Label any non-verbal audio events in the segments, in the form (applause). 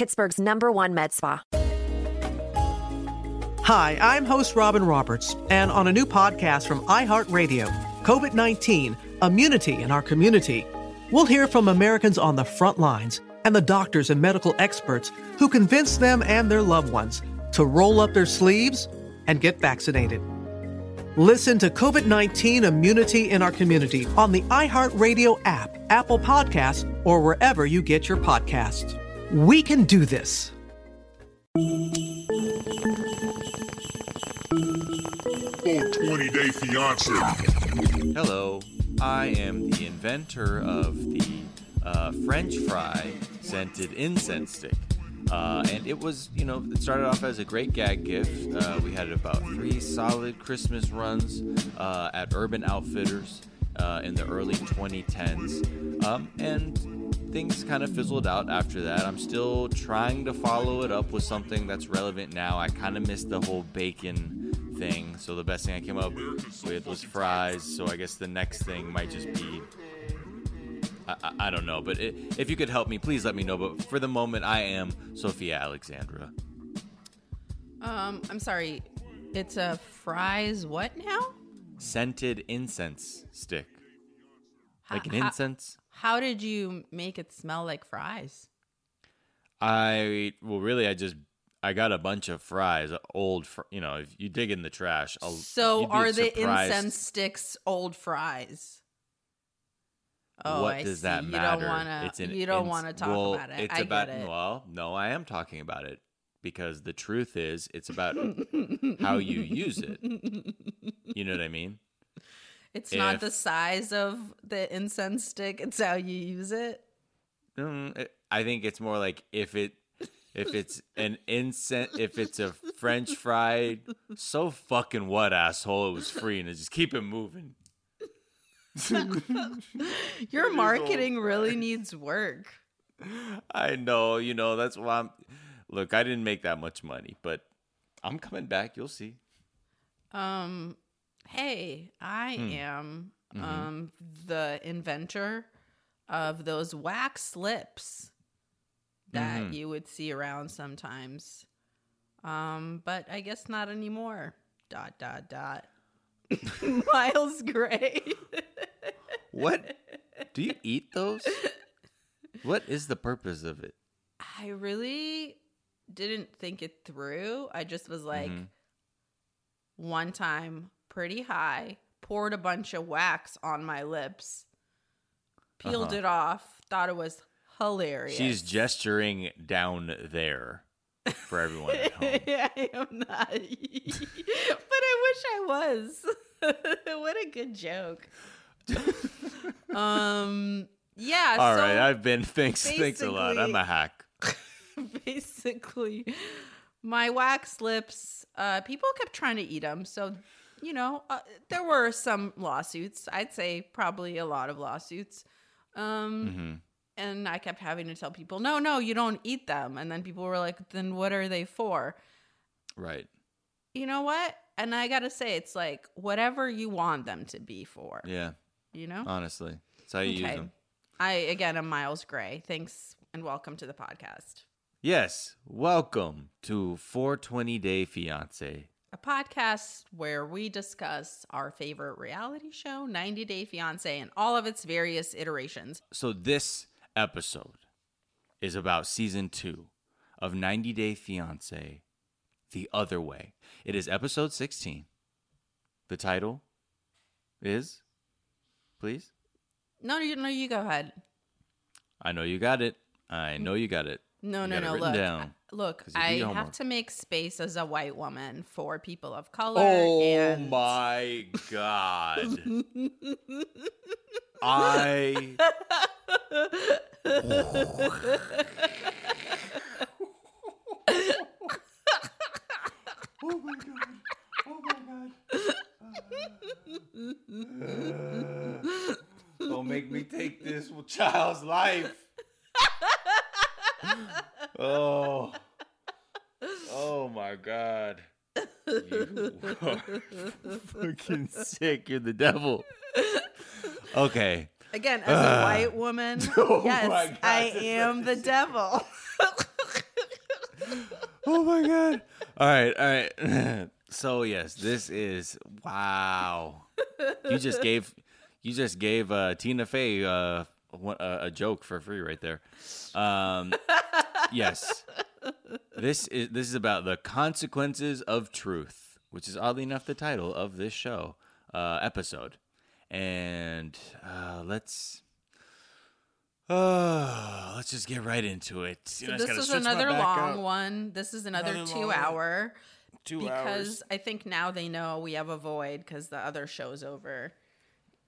Pittsburgh's number one med spa. Hi, I'm host Robin Roberts, and on a new podcast from iHeartRadio, COVID 19 Immunity in Our Community, we'll hear from Americans on the front lines and the doctors and medical experts who convince them and their loved ones to roll up their sleeves and get vaccinated. Listen to COVID 19 Immunity in Our Community on the iHeartRadio app, Apple Podcasts, or wherever you get your podcasts. We can do this. 420 Day Fiance. Hello, I am the inventor of the uh, French fry scented incense stick. Uh, and it was, you know, it started off as a great gag gift. Uh, we had about three solid Christmas runs uh, at Urban Outfitters uh, in the early 2010s. Um, and things kind of fizzled out after that. I'm still trying to follow it up with something that's relevant now. I kind of missed the whole bacon thing, so the best thing I came up with was fries. So I guess the next thing might just be. I, I, don't know, but it, if you could help me, please let me know. But for the moment, I am Sophia Alexandra. Um, I'm sorry. It's a fries what now? Scented incense stick. Like an Ho- ho- incense? How did you make it smell like fries? I well, really, I just I got a bunch of fries, old, fr- you know, if you dig in the trash. I'll, So are the incense sticks old fries? Oh, what I does see. that you matter? don't wanna, you don't ins- want to talk well, about it. It's I about get it. well, no, I am talking about it because the truth is, it's about how you use it. You know what I mean? it's not the size of the incense stick; it's how you use it. Mm, it- I think it's more like if it if it's an incense if it's a French fry, so fucking what, asshole? It was free, and just keep it moving. (laughs) Your marketing really needs work. I know, you know, that's why I'm. Look, I didn't make that much money, but I'm coming back. You'll see. Um, hey, I Hmm. am Mm-hmm. um the inventor of those wax lips that Mm-hmm. you would see around sometimes. Um, but I guess not anymore. Dot dot dot. (laughs) Miles Gray. (laughs) What? Do you eat those? What is the purpose of it? I really didn't think it through. I just was like, Mhm. one time, pretty high, poured a bunch of wax on my lips, peeled Uh-huh. it off, thought it was hilarious. She's gesturing down there for everyone at home. (laughs) Yeah, I am not. (laughs) but I wish I was. (laughs) what a good joke. um. Yeah. All so right, I've been. Thanks, thanks a lot. I'm a hack. (laughs) basically my wax lips uh people kept trying to eat them so you know uh, there were some lawsuits. I'd say probably a lot of lawsuits. Um hmm and i kept having to tell people no no you don't eat them. And then people were like then what are they for? Right. you know what? And i gotta say it's like whatever you want them to be for. Yeah. you know? Honestly, that's how you use them. i again am miles gray. Thanks and welcome to the podcast Yes. Welcome to 420 Day Fiance. a podcast where we discuss our favorite reality show, 90 Day Fiance, and all of its various iterations. So this episode is about season two of 90 Day Fiance, The Other Way. It is episode 16. The title is, please. No, you no, you go ahead. I know you got it. I know you got it. No, You no, no. Look, down. look. 'Cause you do I your have to make space as a white woman for people of color. Oh and my god. (laughs) I Oh my god. Oh my god. Don't make me take this child's life. (laughs) Oh. Oh my god. You are (laughs) fucking sick. You're the devil. Okay. Again, as a white woman, (laughs) Oh yes, God, I am the devil. (laughs) Oh my god. All right, all right. so yes, this is wow. You just gave you just gave uh, Tina Fey uh, a, a joke for free right there. Um, (laughs) yes, this is this is about the consequences of truth, which is oddly enough the title of this show uh, episode. And uh, let's uh, let's just get right into it. You know, this is another long out. one. This is another, Another two long- hour Two because hours. I think now they know we have a void because the other show's over.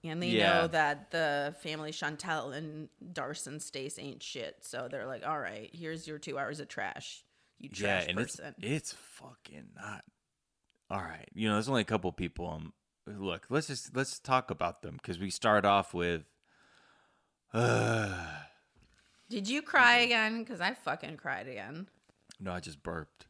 And they Yeah. know that the family Chantel and Darcey and Stacey ain't shit. So they're like, all right, here's your two hours of trash. You trash yeah, and person. it's it's fucking not. All right, you know, there's only a couple people. Um, look, let's just let's talk about them because we start off with. Uh, (sighs) Did you cry again? Because I fucking cried again. no, I just burped,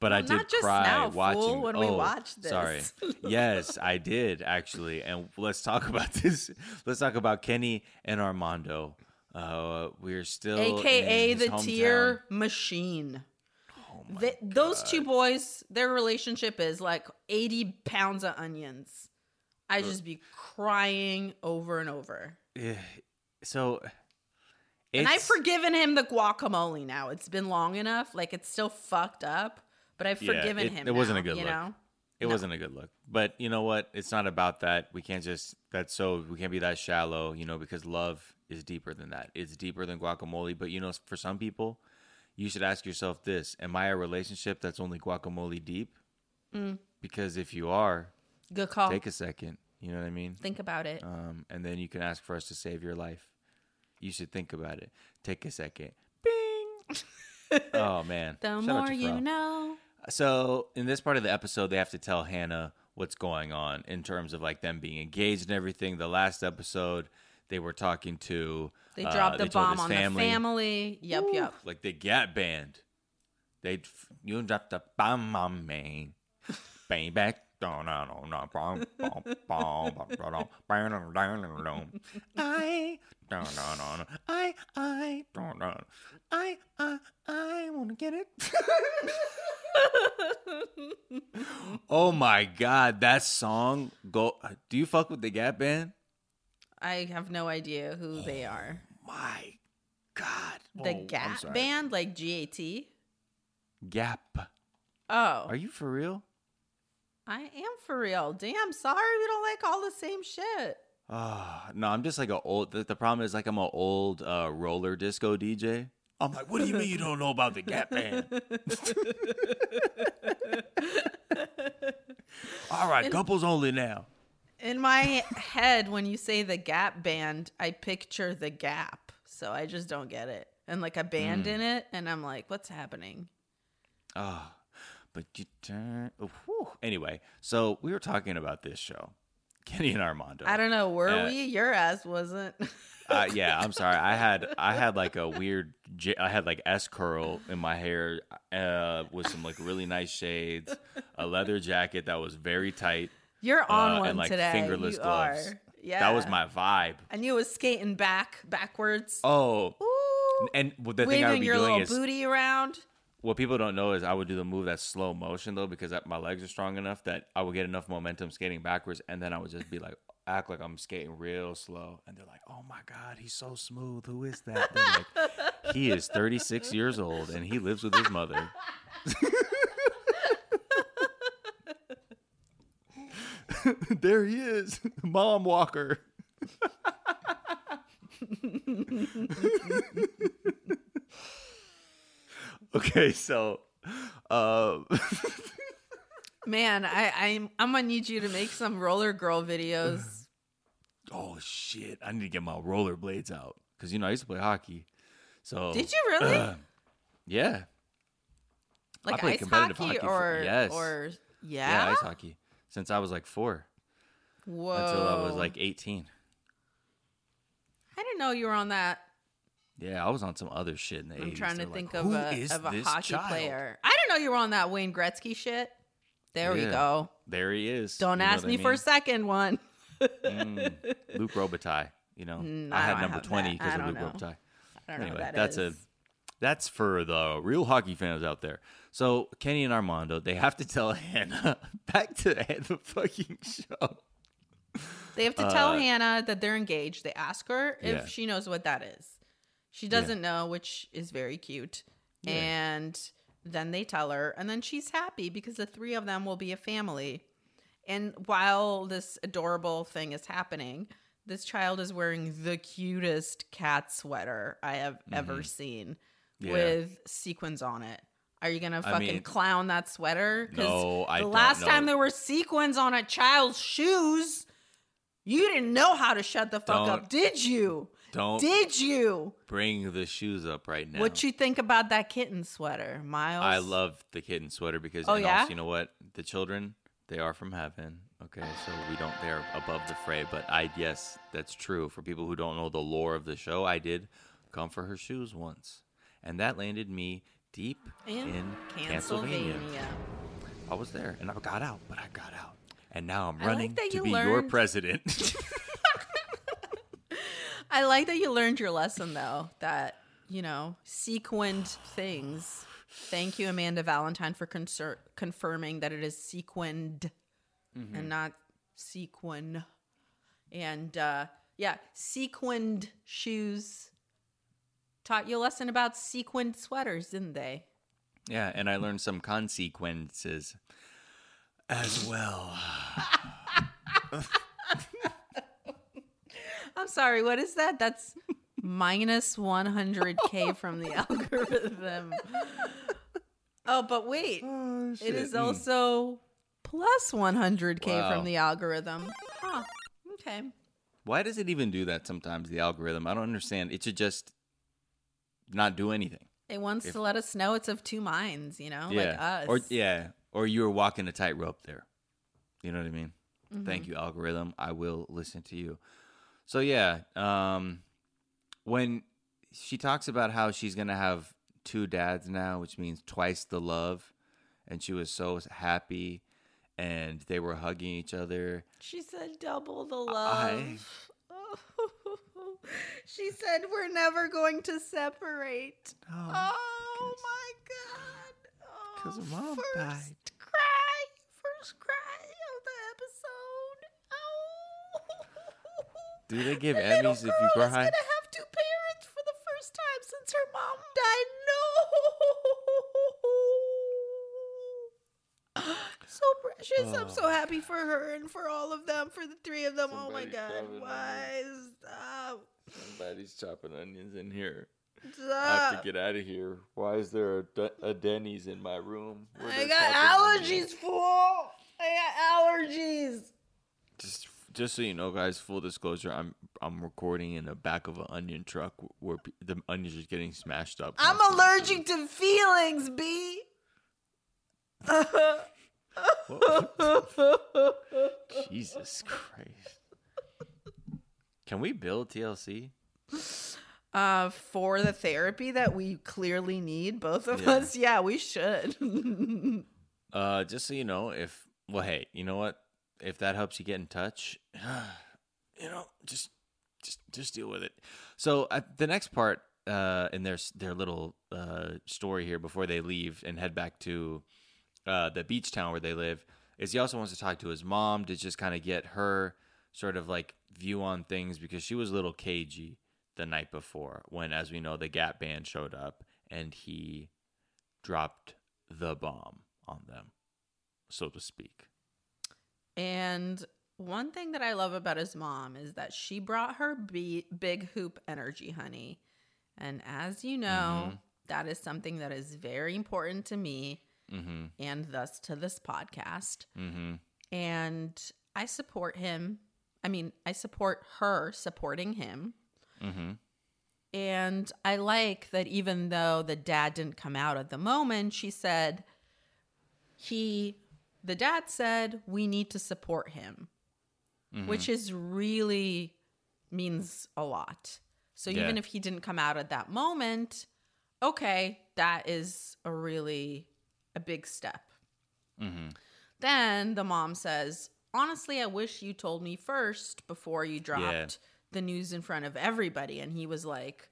but I did cry now, fool, watching when we oh, watched Sorry, (laughs) yes, I did actually, and let's talk about (laughs) this. Let's talk about Kenny and Armando. Uh, we're still, AKA the hometown. tear machine. Oh Th- those two boys, their relationship is like 80 pounds of onions. I just be crying over and over. Eh, So, and I've forgiven him the guacamole now. It's been long enough. Like it's still fucked up, but I've Yeah, forgiven it- him. it wasn't a good you look. know? It wasn't a good look. But you know what? It's not about that. We can't just that's so we can't be that shallow, you know, because love is deeper than that. It's deeper than guacamole. But you know, for some people, you should ask yourself this: Am I a relationship that's only guacamole deep? Mm. Because if you are, Good call. take a second. You know what I mean? Think about it. Um, and then you can ask for us to save your life. You should think about it. Take a second. (laughs) Bing. oh man. the Shout more you know. So in this part of the episode, they have to tell Hannah what's going on in terms of like them being engaged and everything. The last episode, they were talking to. They uh, dropped the told bomb on the family. Yep, Woo, yep. Like they Gap Band. They you dropped the bomb on me, (laughs) I I I I I I want to get it. (laughs) oh my god, that song go Do you fuck with the Gap Band? I have no idea who oh they are. My god. The Oh, Gap. Band, like G A T. Gap. Oh, Are you for real? I am for real. Damn, sorry we don't like all the same shit. Ah, no, I'm just like a old. The, the problem is like I'm an old uh, roller disco DJ. I'm like, what do you mean you don't know about the Gap Band? (laughs) All right, couples only now. In my head, when you say the Gap Band, I picture the Gap. So I just don't get it. And like a band Hmm. in it, and I'm like, what's happening? Ah, but you turn. oh, whew. Anyway, so we were talking about this show, (laughs) Kenny and Armando. I don't know. Were Uh, we? Your ass wasn't. uh, (laughs) yeah, I'm sorry. I had I had like a weird. j- I had like S curl in my hair uh, with some like really nice shades, a leather jacket that was very tight. You're on uh, one and like today. fingerless you gloves. Are. Yeah. That was my vibe. And you was skating back, backwards. Oh, Ooh. and the thing I would waving be your doing little is booty around. What people don't know is I would do the move that's slow motion though because my legs are strong enough that I would get enough momentum skating backwards, and then I would just be like act like I'm skating real slow, and they're like, "Oh my god, he's so smooth. Who is that?" Like, he is 36 years old and he lives with his mother. (laughs) there he is, mom walker. (laughs) okay, so uh, (laughs) Man, I, I'm I'm gonna need you to make some roller girl videos. (sighs) oh shit, I need to get my rollerblades out because you know I used to play hockey. So Did you really? uh, (clears throat) yeah, like ice competitive hockey, hockey for- or yes. or Yeah. Yeah, ice hockey since I was like four Whoa. until I was like 18. I didn't know you were on that. Yeah, I was on some other shit in the 80s. I'm trying to They're think like, of "Who a is of a this hockey child?" player. I don't know you were on that Wayne Gretzky shit. There we Yeah. go. There he is. Don't You know ask what me for a mean? second one. Mm, Luc Robitaille. You know, Mm, I I had don't number have 20 that. because of don't Luc know. Robitaille. I don't know Anyway, what that that's a is. that's for the real hockey fans out there. So Kenny and Armando, they have to tell Hannah (laughs) back to the fucking show. They have to tell Uh, Hannah that they're engaged. They ask her if Yeah. she knows what that is. She doesn't know, which is very cute. Yeah. And then they tell her, and then she's happy because the three of them will be a family. And while this adorable thing is happening, this child is wearing the cutest cat sweater I have ever seen Mm-hmm. Yeah. with sequins on it. Are you gonna I fucking mean- clown that sweater? No, I the last time there were sequins on a child's shoes, you didn't know how to shut the fuck up, Don't- did you? Don't Did you? bring the shoes up right now. What you think about that kitten sweater, Miles? I love the kitten sweater because Oh, yeah? also, you know what? The children, they are from heaven. Okay, so we don't they're above the fray. But I yes, that's true. For people who don't know the lore of the show, I did come for her shoes once. And that landed me deep in, in, Pennsylvania. I was there and I got out, but I got out. And now I'm I like running that to be your president. (laughs) I like that you learned your lesson though. That you know, sequined things. Thank you, Amanda Valentine, for conser- confirming that it is sequined Mm-hmm. and not sequin. And uh, yeah, sequined shoes taught you a lesson about sequined sweaters, didn't they? yeah, and I learned some consequences as well. (laughs) (laughs) I'm sorry, what is that? That's minus 100k (laughs) from the algorithm. Oh, but wait. It is Mm. also plus 100k Wow. from the algorithm. Huh. Okay. Why does it even do that sometimes, the algorithm? I don't understand. It should just not do anything. It wants If- to let us know it's of two minds, you know, like us. Or yeah. Or you were walking a tightrope there. You know what I mean? Mm-hmm. Thank you, algorithm. I will listen to you. So yeah, um when she talks about how she's gonna have two dads now, which means twice the love, and she was so happy and they were hugging each other. She said double the I- love. (laughs) she said we're never going to separate. Oh, Oh, because- my god. Because her mom first died. cry. First cry of the episode. Oh. Do they give The oh, Emmys if you girl is cry? gonna have two parents for the first time since her mom died. No. (gasps) So precious. I'm so oh. happy for her and for all of them, for the three of them. oh my god. Why? Stop. Somebody's chopping onions in here. I have to get out of here. Why is there a, a Denny's in my room? I got allergies, onions? fool. I got allergies. Just, just so you know, guys. Full disclosure: I'm, I'm recording in the back of an onion truck where pe- the onions are getting smashed up. I'm constantly. allergic to feelings, B. (laughs) Jesus Christ! Can we build TLC? Uh, for the therapy that we clearly need, both of Yeah. us. Yeah, we should. (laughs) Uh, just so you know, if well, hey, you know what? If that helps you get in touch, (sighs) you know, just just just deal with it. So uh, the next part uh, in their their little uh, story here before they leave and head back to uh, the beach town where they live is he also wants to talk to his mom to just kind of get her sort of like view on things because she was a little cagey the night before when, as we know, the Gap band showed up and he dropped the bomb on them, so to speak. And one thing that I love about his mom is that she brought her be- big hoop energy, honey. And as you know, Mm-hmm. that is something that is very important to me Mm-hmm. and thus to this podcast. Mm-hmm. And I support him. I mean, I support her supporting him. Mm-hmm. And I like that even though the dad didn't come out at the moment, she said he the dad said we need to support him, mm-hmm. which is really means a lot. So Yeah. even if he didn't come out at that moment, okay, that is a really a big step. Mm-hmm. Then the mom says, "Honestly, I wish you told me first before you dropped the news in front of everybody." And he was like,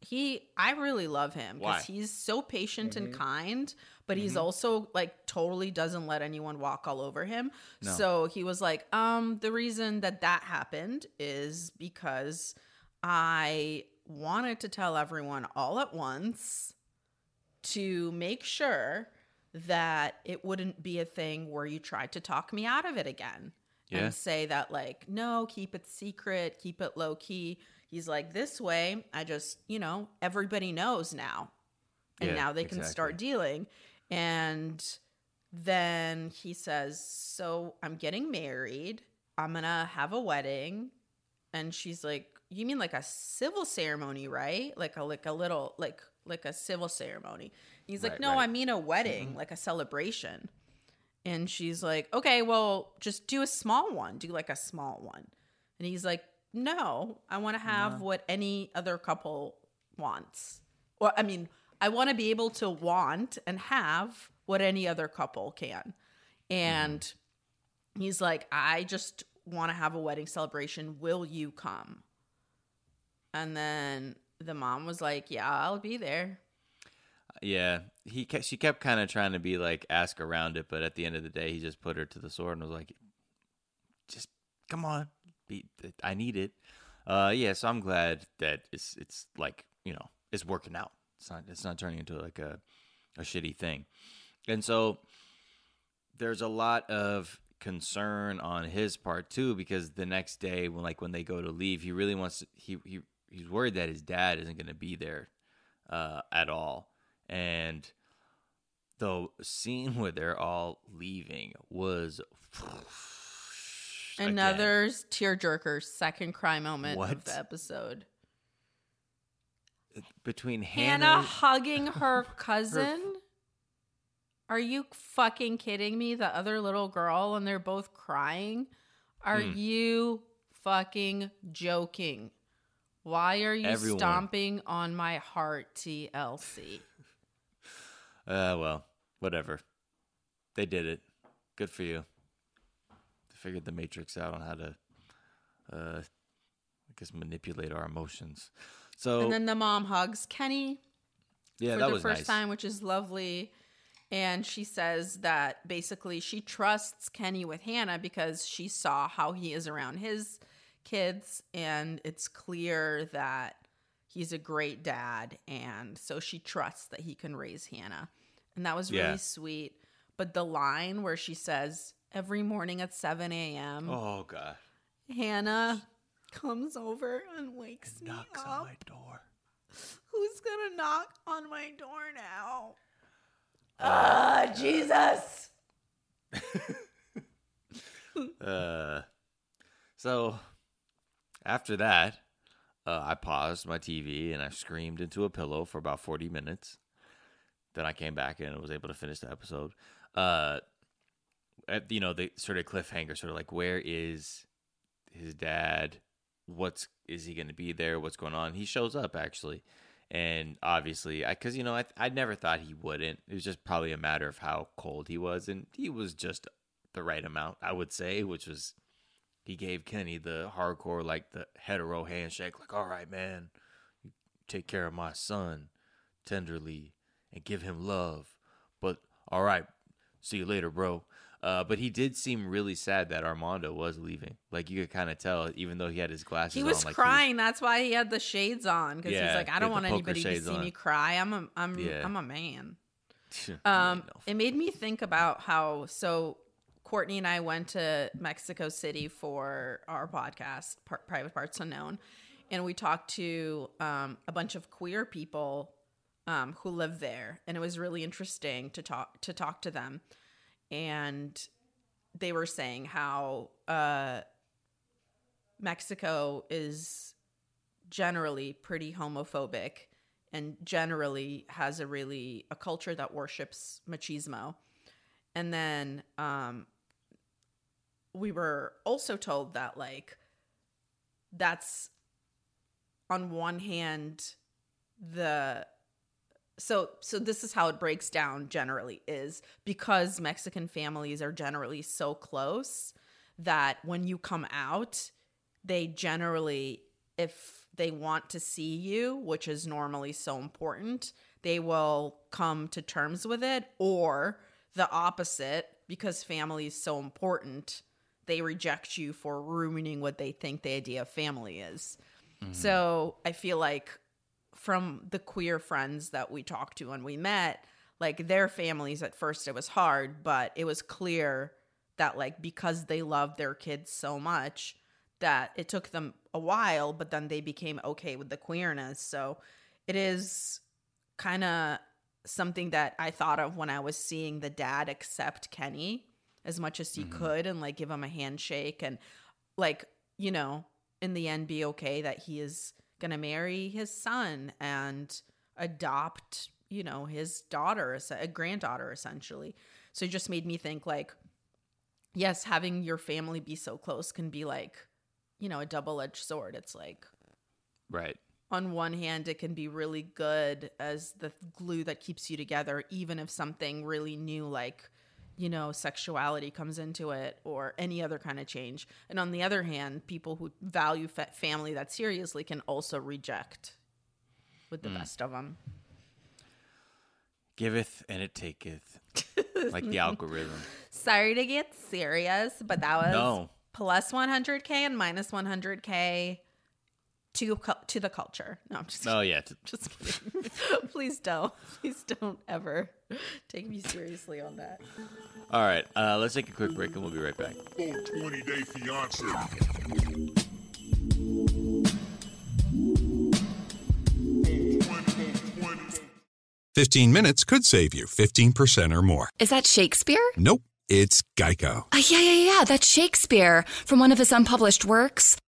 "He, I really love him because he's so patient and kind, but he's also like totally doesn't let anyone walk all over him." No. So he was like, "Um, the reason that that happened is because I wanted to tell everyone all at once." to make sure that it wouldn't be a thing where you tried to talk me out of it again Yeah. and say that like no keep it secret keep it low key he's like this way i just you know everybody knows now. And Yeah, now they can start dealing. And then he says so i'm getting married. I'm gonna have a wedding. And she's like you mean like a civil ceremony right? Like a like a little like like a civil ceremony. He's like no right. i mean a wedding mm-hmm. like a celebration. And she's like okay well just do a small one. Do like a small one. And he's like no i want to have what any other couple wants. Or i mean i want to be able to want and have what any other couple can. And he's like i just want to have a wedding celebration. Will you come? And then the mom was like yeah i'll be there. Yeah, he kept, she kept kind of trying to be like ask around it, but at the end of the day, he just put her to the sword and was like, "Just come on, be, I need it." Uh, yeah, so I'm glad that it's it's like you know it's working out. It's not it's not turning into like a a shitty thing, and so there's a lot of concern on his part too because the next day when like when they go to leave, he really wants to, he he he's worried that his dad isn't going to be there uh, at all. And the scene (laughs) where they're all leaving was (sighs) again, another tearjerker second cry moment of the episode between hannah Hannah. hugging (laughs) her cousin are you fucking kidding me the other little girl and they're both crying are Hmm. you fucking joking why are you Everyone. stomping on my heart tlc (laughs) Uh, well, whatever. They did it. Good for you. Figured the Matrix out on how to, uh, I guess, manipulate our emotions. So and then the mom hugs kenny yeah, for that the was first nice. time, which is lovely. And she says that basically she trusts Kenny with Hannah because she saw how he is around his kids, and it's clear that he's a great dad, and so she trusts that he can raise Hannah. And that was really Yeah. sweet. But the line where she says, Every morning at 7 a.m., Oh god, Hannah comes over and wakes me knocks up. on my door. Who's gonna knock on my door now? Ah, Jesus. (laughs) Uh, so after that, uh, I paused my TV and I screamed into a pillow for about forty minutes. Then I came back and was able to finish the episode. Uh, at, you know, the sort of cliffhanger, sort of like where is his dad? What's is he going to be there? What's going on? He shows up actually, and obviously, I because you know I I never thought he wouldn't. It was just probably a matter of how cold he was, and he was just the right amount, I would say, which was he gave Kenny the hardcore like the hetero handshake, like all right, man, take care of my son tenderly and give him love, but all right, see you later, bro. Uh, but he did seem really sad that Armando was leaving. Like you could kind of tell, even though he had his glasses on. He was on. like crying. That's why he had the shades on because he's like, I don't want anybody to see on. me cry. I'm a, I'm, Yeah. I'm a man. (laughs) Um, it made me think about how so Courtney and I went to Mexico City for our podcast, Par- Private Parts Unknown, and we talked to um, a bunch of queer people um, who live there, and it was really interesting to talk to talk to them, and they were saying how uh, Mexico is generally pretty homophobic and generally has a really a culture that worships machismo. And then um we were also told that like that's on one hand the so so this is how it breaks down generally is because Mexican families are generally so close that when you come out they generally if they want to see you which is normally so important they will come to terms with it or the opposite because family is so important they reject you for ruining what they think the idea of family is. Mm-hmm. So i feel like from the queer friends that we talked to and we met, like their families at first it was hard, but it was clear that like because they loved their kids so much that it took them a while, but then they became okay with the queerness. So it is kind of something that I thought of when I was seeing the dad accept Kenny as much as he mm-hmm. could and like give him a handshake and like, you know, in the end be okay that he is going to marry his son and adopt, you know, his daughter, a granddaughter essentially. So it just made me think like yes, having your family be so close can be like, you know, a double-edged sword. It's like Right. on one hand it can be really good as the glue that keeps you together even if something really new like you know sexuality comes into it or any other kind of change and on the other hand people who value fa- family that seriously can also reject with the hmm. best of them Giveth and it taketh. (laughs) like the algorithm. sorry to get serious but that was No. plus 100k and minus 100k to to the culture no i'm just Oh yeah. (laughs) Just kidding. (laughs) Please don't. Please don't ever take me seriously on that. All right. Uh, let's take a quick break and we'll be right back. Full 20 day fiance. Full 20, full 20. 15 minutes could save you 15% or more. Is that Shakespeare? Nope, it's Geico. Ah, yeah, yeah, yeah, that's Shakespeare from one of his unpublished works.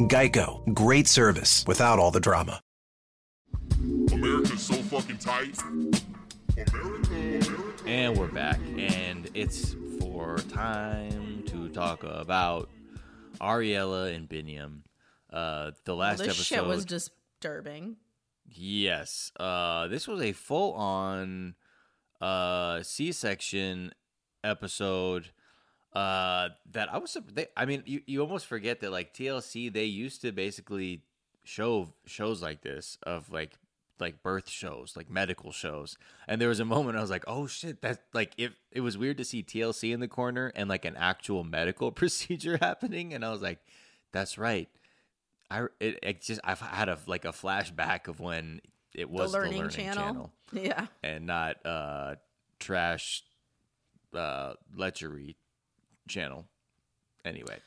Geico. Great service without all the drama. America's so fucking tight. America, America. And we're back, and it's for time to talk about Ariela and Biniam. Uh, the last this episode. shit was disturbing. Yes. Uh, this was a full on uh, C section episode uh, that I was. They, I mean, you, you almost forget that like TLC, they used to basically show shows like this of like like birth shows, like medical shows. And there was a moment I was like, oh shit, that like if it was weird to see TLC in the corner and like an actual medical (laughs) procedure (laughs) happening, and I was like, that's right. I it, it just I've had a like a flashback of when it was the learning, channel. Yeah. and not uh trash uh lechery channel. Anyway,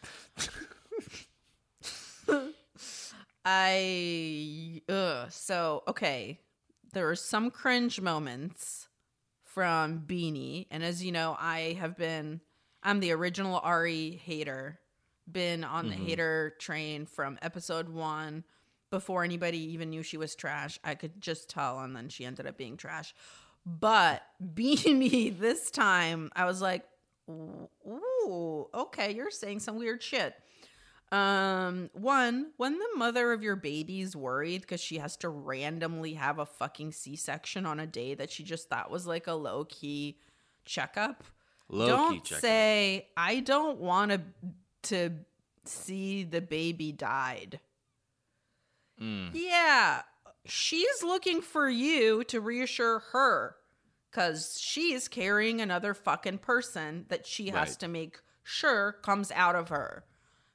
I ugh. So okay, there were some cringe moments from Bini, and as you know, I have been I'm the original Ari hater. Been on the mm-hmm. hater train from episode one before anybody even knew she was trash. I could just tell, and then she ended up being trash. But Bini (laughs) this time, I was like, ooh, okay, you're saying some weird shit. Um, one, when the mother of your baby's worried because she has to randomly have a fucking C section on a day that she just thought was like a low key checkup. low don't key say I don't want to to see the baby died. Mm. Yeah, she's looking for you to reassure her because she is carrying another fucking person that she has Right. to make sure comes out of her.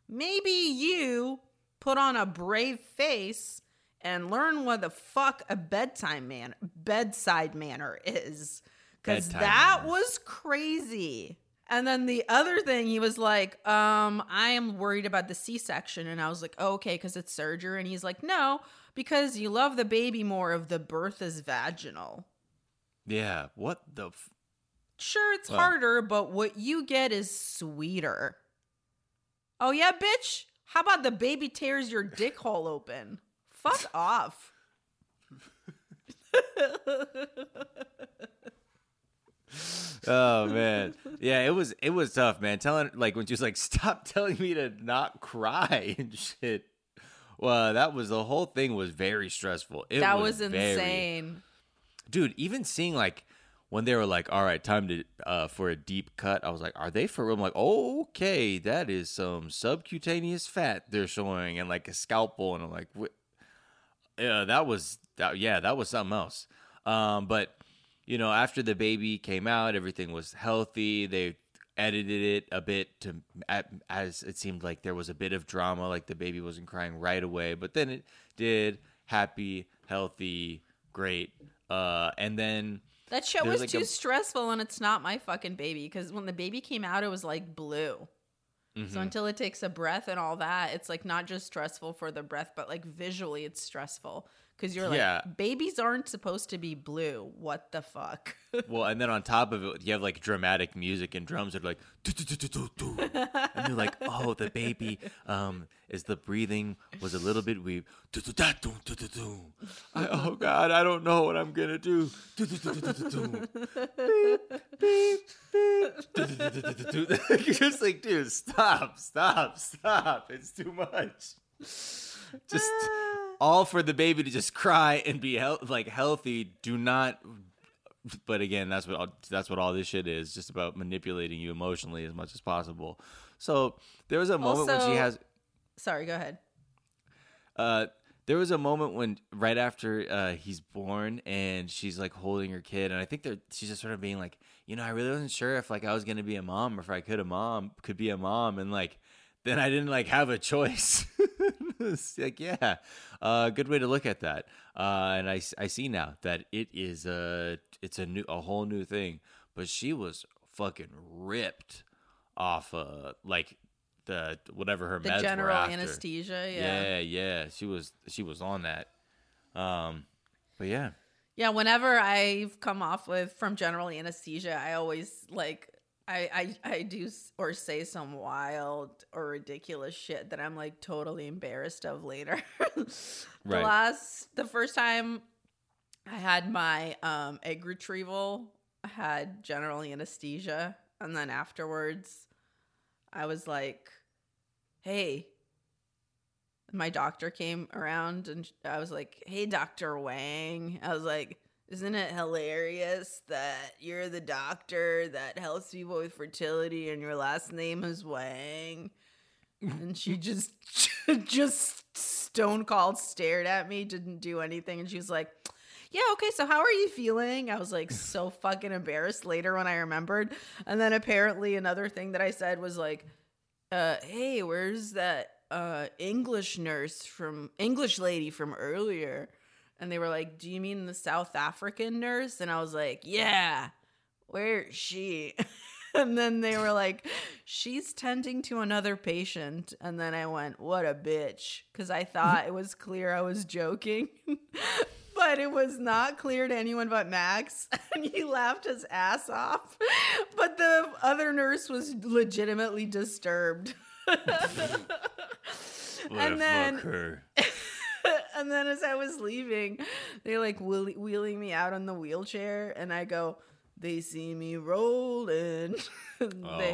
Maybe you put on a brave face and learn what the fuck a bedtime man bedside manner is because that manner. was crazy and then the other thing he was like um i am worried about the c-section and i was like oh, okay because it's surgery and he's like no because you love the baby more if the birth is vaginal Yeah. What the? F- sure it's Well- harder but what you get is sweeter oh yeah bitch how about the baby tears your dick hole open fuck (laughs) off oh man. Yeah. It was. It was tough, man. Telling like when she was like, "Stop telling me to not cry (laughs) and shit." Well, that was the whole thing was very stressful. It that was, very- insane dude even seeing like when they were like all right time to uh for a deep cut i was like are they for real? I'm like okay that is some subcutaneous fat they're showing and like a scalpel and i'm like what yeah that was that yeah that was something else. Um but you know after the baby came out everything was healthy. They edited it a bit to as it seemed like there was a bit of drama like the baby wasn't crying right away but then it did. Happy healthy great uh and then That show was like too a- stressful, and it's not my fucking baby. Because when the baby came out, it was like blue. Mm-hmm. So until it takes a breath and all that, it's like not just stressful for the breath, but like visually, it's stressful. Because you're like, Yeah. babies aren't supposed to be blue. What the fuck? well and then on top of it you have like dramatic music and drums that are like and you're like oh the baby um is the breathing was a little bit. I, oh god i don't know what i'm gonna do "Do, do, do, do, do, do, do." Beep, beep, beep. "Do, do, do, do, do, do, do." you're just like dude stop stop stop it's too much (laughs) just all for the baby to just cry and be heal- like healthy. Do not but again that's what all, that's what all this shit is just about manipulating you emotionally as much as possible. So there was a moment when she has Sorry, go ahead. uh there was a moment when right after uh he's born and she's like holding her kid and i think they're she's just sort of being like you know i really wasn't sure if like i was gonna be a mom or if i could a mom could be a mom and like then i didn't like have a choice (laughs) like yeah uh good way to look at that uh and I see now that it is a it's a new a whole new thing but she was fucking ripped off uh like the whatever her The meds were general after. anesthesia. Yeah. Yeah, yeah, she was she was on that. Um, but yeah, Yeah, whenever I've come off with from general anesthesia, I always like I I I do or say some wild or ridiculous shit that I'm like totally embarrassed of later. (laughs) the Right. last the first time I had my um egg retrieval, I had general anesthesia and then afterwards I was like, "Hey, my doctor came around and I was like, "Hey, Doctor Wang." I was like, "Isn't it hilarious that you're the doctor that helps people with fertility and your last name is Wang?" And she (laughs) just (laughs) just stone cold stared at me, didn't do anything, and she was like, yeah, okay, so how are you feeling? I was like (laughs) so fucking embarrassed later when I remembered. And then apparently another thing that I said was like, uh, hey, where's that uh English nurse from English lady from earlier? And they were like, Do you mean the South African nurse? And I was like, Yeah, where is she? (laughs) and then they were like, She's tending to another patient. And then I went, What a bitch. Because I thought it was clear I was joking. (laughs) but it was not clear to anyone but Max. (laughs) And he laughed his ass off. But the other nurse was legitimately disturbed. and then. (laughs) and then as I was leaving, they like wheel- wheeling me out on the wheelchair, and I go, "They see me rolling, (laughs) Oh, they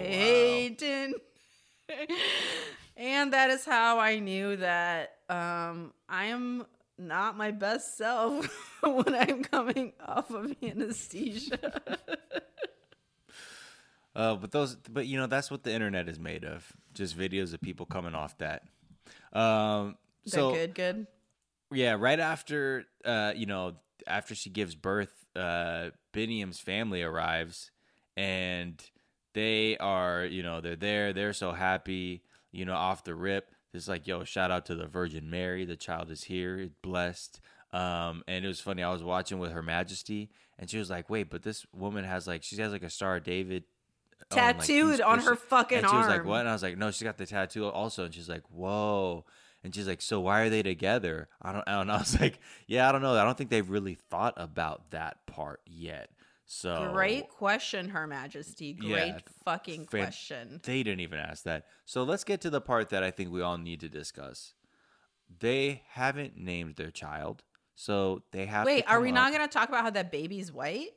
hating," (laughs) and that is how I knew that um, I am not my best self when I'm coming off of anesthesia. Uh, but those, but you know, that's what the internet is made of. Just videos of people coming off that. Um, so good? Good. Yeah, right after uh, you know, after she gives birth, uh Biniam's family arrives and they are, you know, they're there, they're so happy, you know, off the rip. It's like, yo, shout out to the Virgin Mary, the child is here, blessed. Um, and it was funny, I was watching with Her Majesty, and she was like, Wait, but this woman has like she has like a Star David on, like, Tattooed on her fucking and she was like, arm. "What?" And I was like, "No, she's got the tattoo also." And she's like, "Whoa!" And she's like, "So why are they together?" I don't. I don't know. I was (laughs) like, "Yeah, I don't know. I don't think they've really thought about that part yet." So Great question, Her Majesty. Great Yeah, fucking fan- question. They didn't even ask that. So let's get to the part that I think we all need to discuss. They haven't named their child, so they have. Wait, are we up- not going to talk about how that baby's white?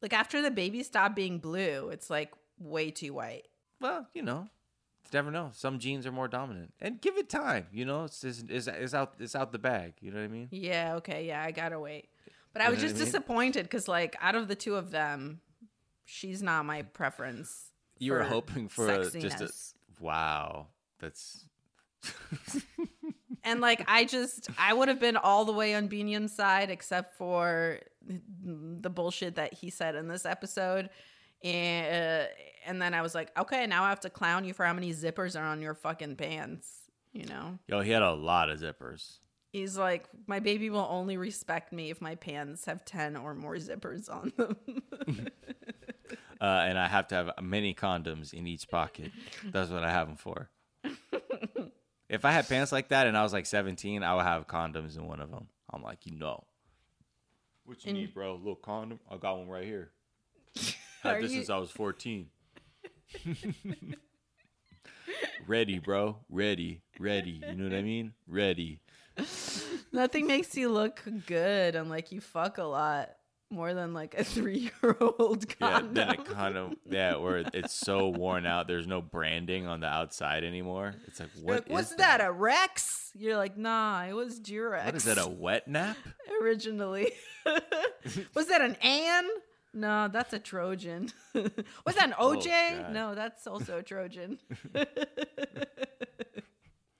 Like after the baby stopped being blue, it's like way too white. Well, you know, never know. Some genes are more dominant, and give it time. You know, it's it's, it's, it's out it's out the bag. You know what I mean? Yeah, okay, yeah, I gotta wait. But I You was know just I mean? disappointed because, like, out of the two of them, she's not my preference. You were hoping for a, just a wow. That's (laughs) and like I just I would have been all the way on Biniam's side except for the bullshit that he said in this episode. And uh, and then I was like, okay, now I have to clown you for how many zippers are on your fucking pants. You know, yo. He had a lot of zippers. he's like, my baby will only respect me if my pants have ten or more zippers on them. (laughs) Uh, and I have to have many condoms in each pocket. That's what I have them for. (laughs) if I had pants like that and I was like 17, I would have condoms in one of them. I'm like, you know. What you And- need, bro? A little condom? I got one right here. Had this you- since I was 14. (laughs) ready, bro. Ready. Ready. You know what I mean? Ready. Nothing makes you look good unlike you fuck a lot more than like a (laughs) three year old Yeah, then it kind of yeah, where it's so worn out. There's no branding on the outside anymore. It's like what like, was is that? a Rex? You're like, nah, it was Durex. What is that? A wet nap? (laughs) originally? was that an Anne? No, that's a Trojan. (laughs) was that an OJ? Oh, no, that's also a Trojan. (laughs) (laughs)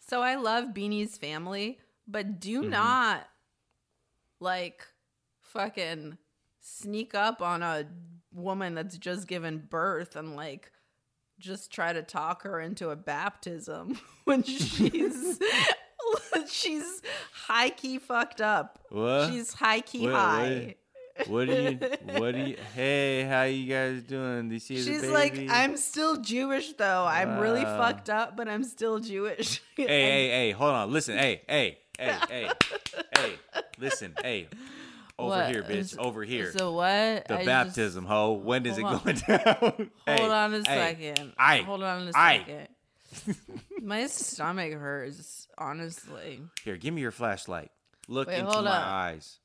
so I love Bini's family, but do Mm-hmm. not like fucking sneak up on a woman that's just given birth and like just try to talk her into a baptism when she's she's high key fucked up. What? She's high key What- high. What do you? What do you? (laughs) Hey, how you guys doing? Do you see the She's like, I'm still Jewish though. I'm really fucked up, but I'm still Jewish. (laughs) Hey, hey, hey! Hold on. Listen. Hey, hey, hey, (laughs) hey, hey! Listen. Hey, over What? here, bitch. Over here. So what? the I just- baptism, ho. When is it on. going down? Hold Hey, on a second. I Hold on a second. My stomach hurts, honestly. Here, give me your flashlight. Look Wait, into my up. eyes.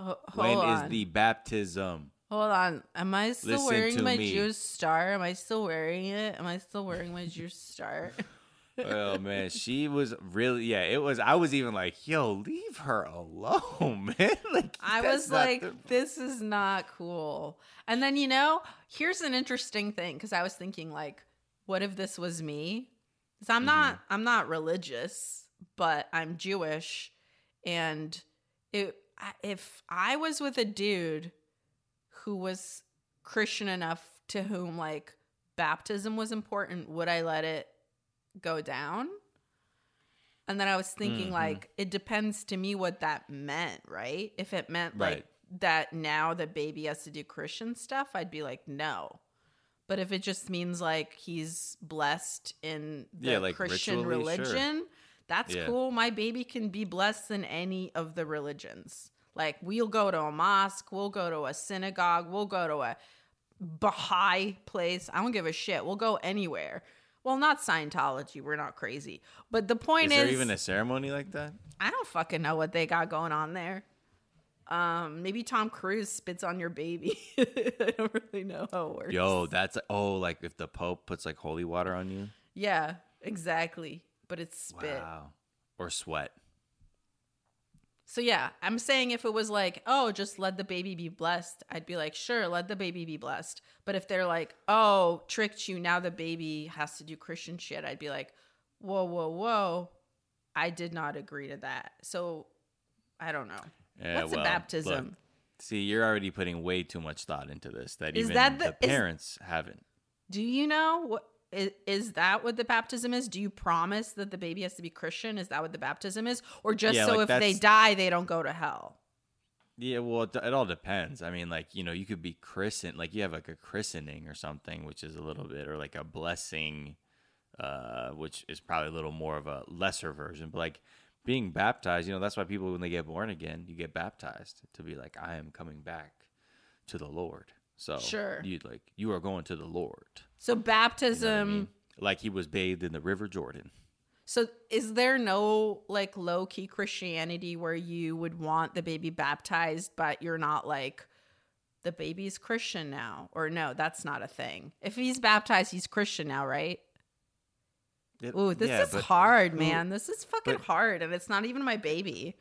Ho- When hold is the baptism? Hold on. Am I still Listen wearing my me. Jewish star? Am I still wearing it? Am I still wearing my Jewish star? (laughs) oh man, she was really yeah. It was. I was even like, yo, leave her alone, (laughs) man. (laughs) like I was like, the- this is not cool. And then, you know, here's an interesting thing because I was thinking, like, what if this was me? Because I'm not, Mm-hmm. I'm not religious, but I'm Jewish, and it, if I was with a dude who was Christian enough to whom like baptism was important, would I let it go down? And then I was thinking, Mhm. like, it depends to me what that meant, right? If it meant like that now the baby has to do Christian stuff, I'd be like, no. But if it just means like he's blessed in the Yeah, like Christian ritually, sure. That's Yeah. cool. My baby can be blessed in any of the religions. Like we'll go to a mosque, we'll go to a synagogue, we'll go to a Baha'i place. I don't give a shit. We'll go anywhere. Well, not Scientology. We're not crazy. But the point Is is, there even a ceremony like that? I don't fucking know what they got going on there. Um, maybe Tom Cruise spits on your baby. (laughs) I don't really know how it works. Yo, that's oh, like if the Pope puts like holy water on you. Yeah, exactly. But it's spit. Wow. Or sweat. So yeah, I'm saying if it was like, oh, just let the baby be blessed, I'd be like, sure, let the baby be blessed. But if they're like, oh, tricked you, now the baby has to do Christian shit, I'd be like, whoa, whoa, whoa, I did not agree to that. So I don't know. Yeah, What's a baptism? look, see, you're already putting way too much thought into this. That Is even that the- the is- parents haven't. Do you know what is, is that what the baptism is? Do you promise that the baby has to be Christian? Is that what the baptism is, or just Yeah, so like if they die, they don't go to hell? Yeah, well, it, it all depends. I mean, like you know, you could be christened, like you have like a christening or something, which is a little bit, or like a blessing, uh, which is probably a little more of a lesser version. But like being baptized, you know, that's why people when they get born again, you get baptized to be like, I am coming back to the Lord. So Sure. you like you are going to the Lord. So You know baptism. I mean? Like he was bathed in the River Jordan. So is there no like low key Christianity where you would want the baby baptized, but you're not like the baby's Christian now? Or no, that's not a thing. If he's baptized, he's Christian now, right? It- Ooh, this yeah, is but- hard, ooh, man. This is fucking but- hard, and it's not even my baby.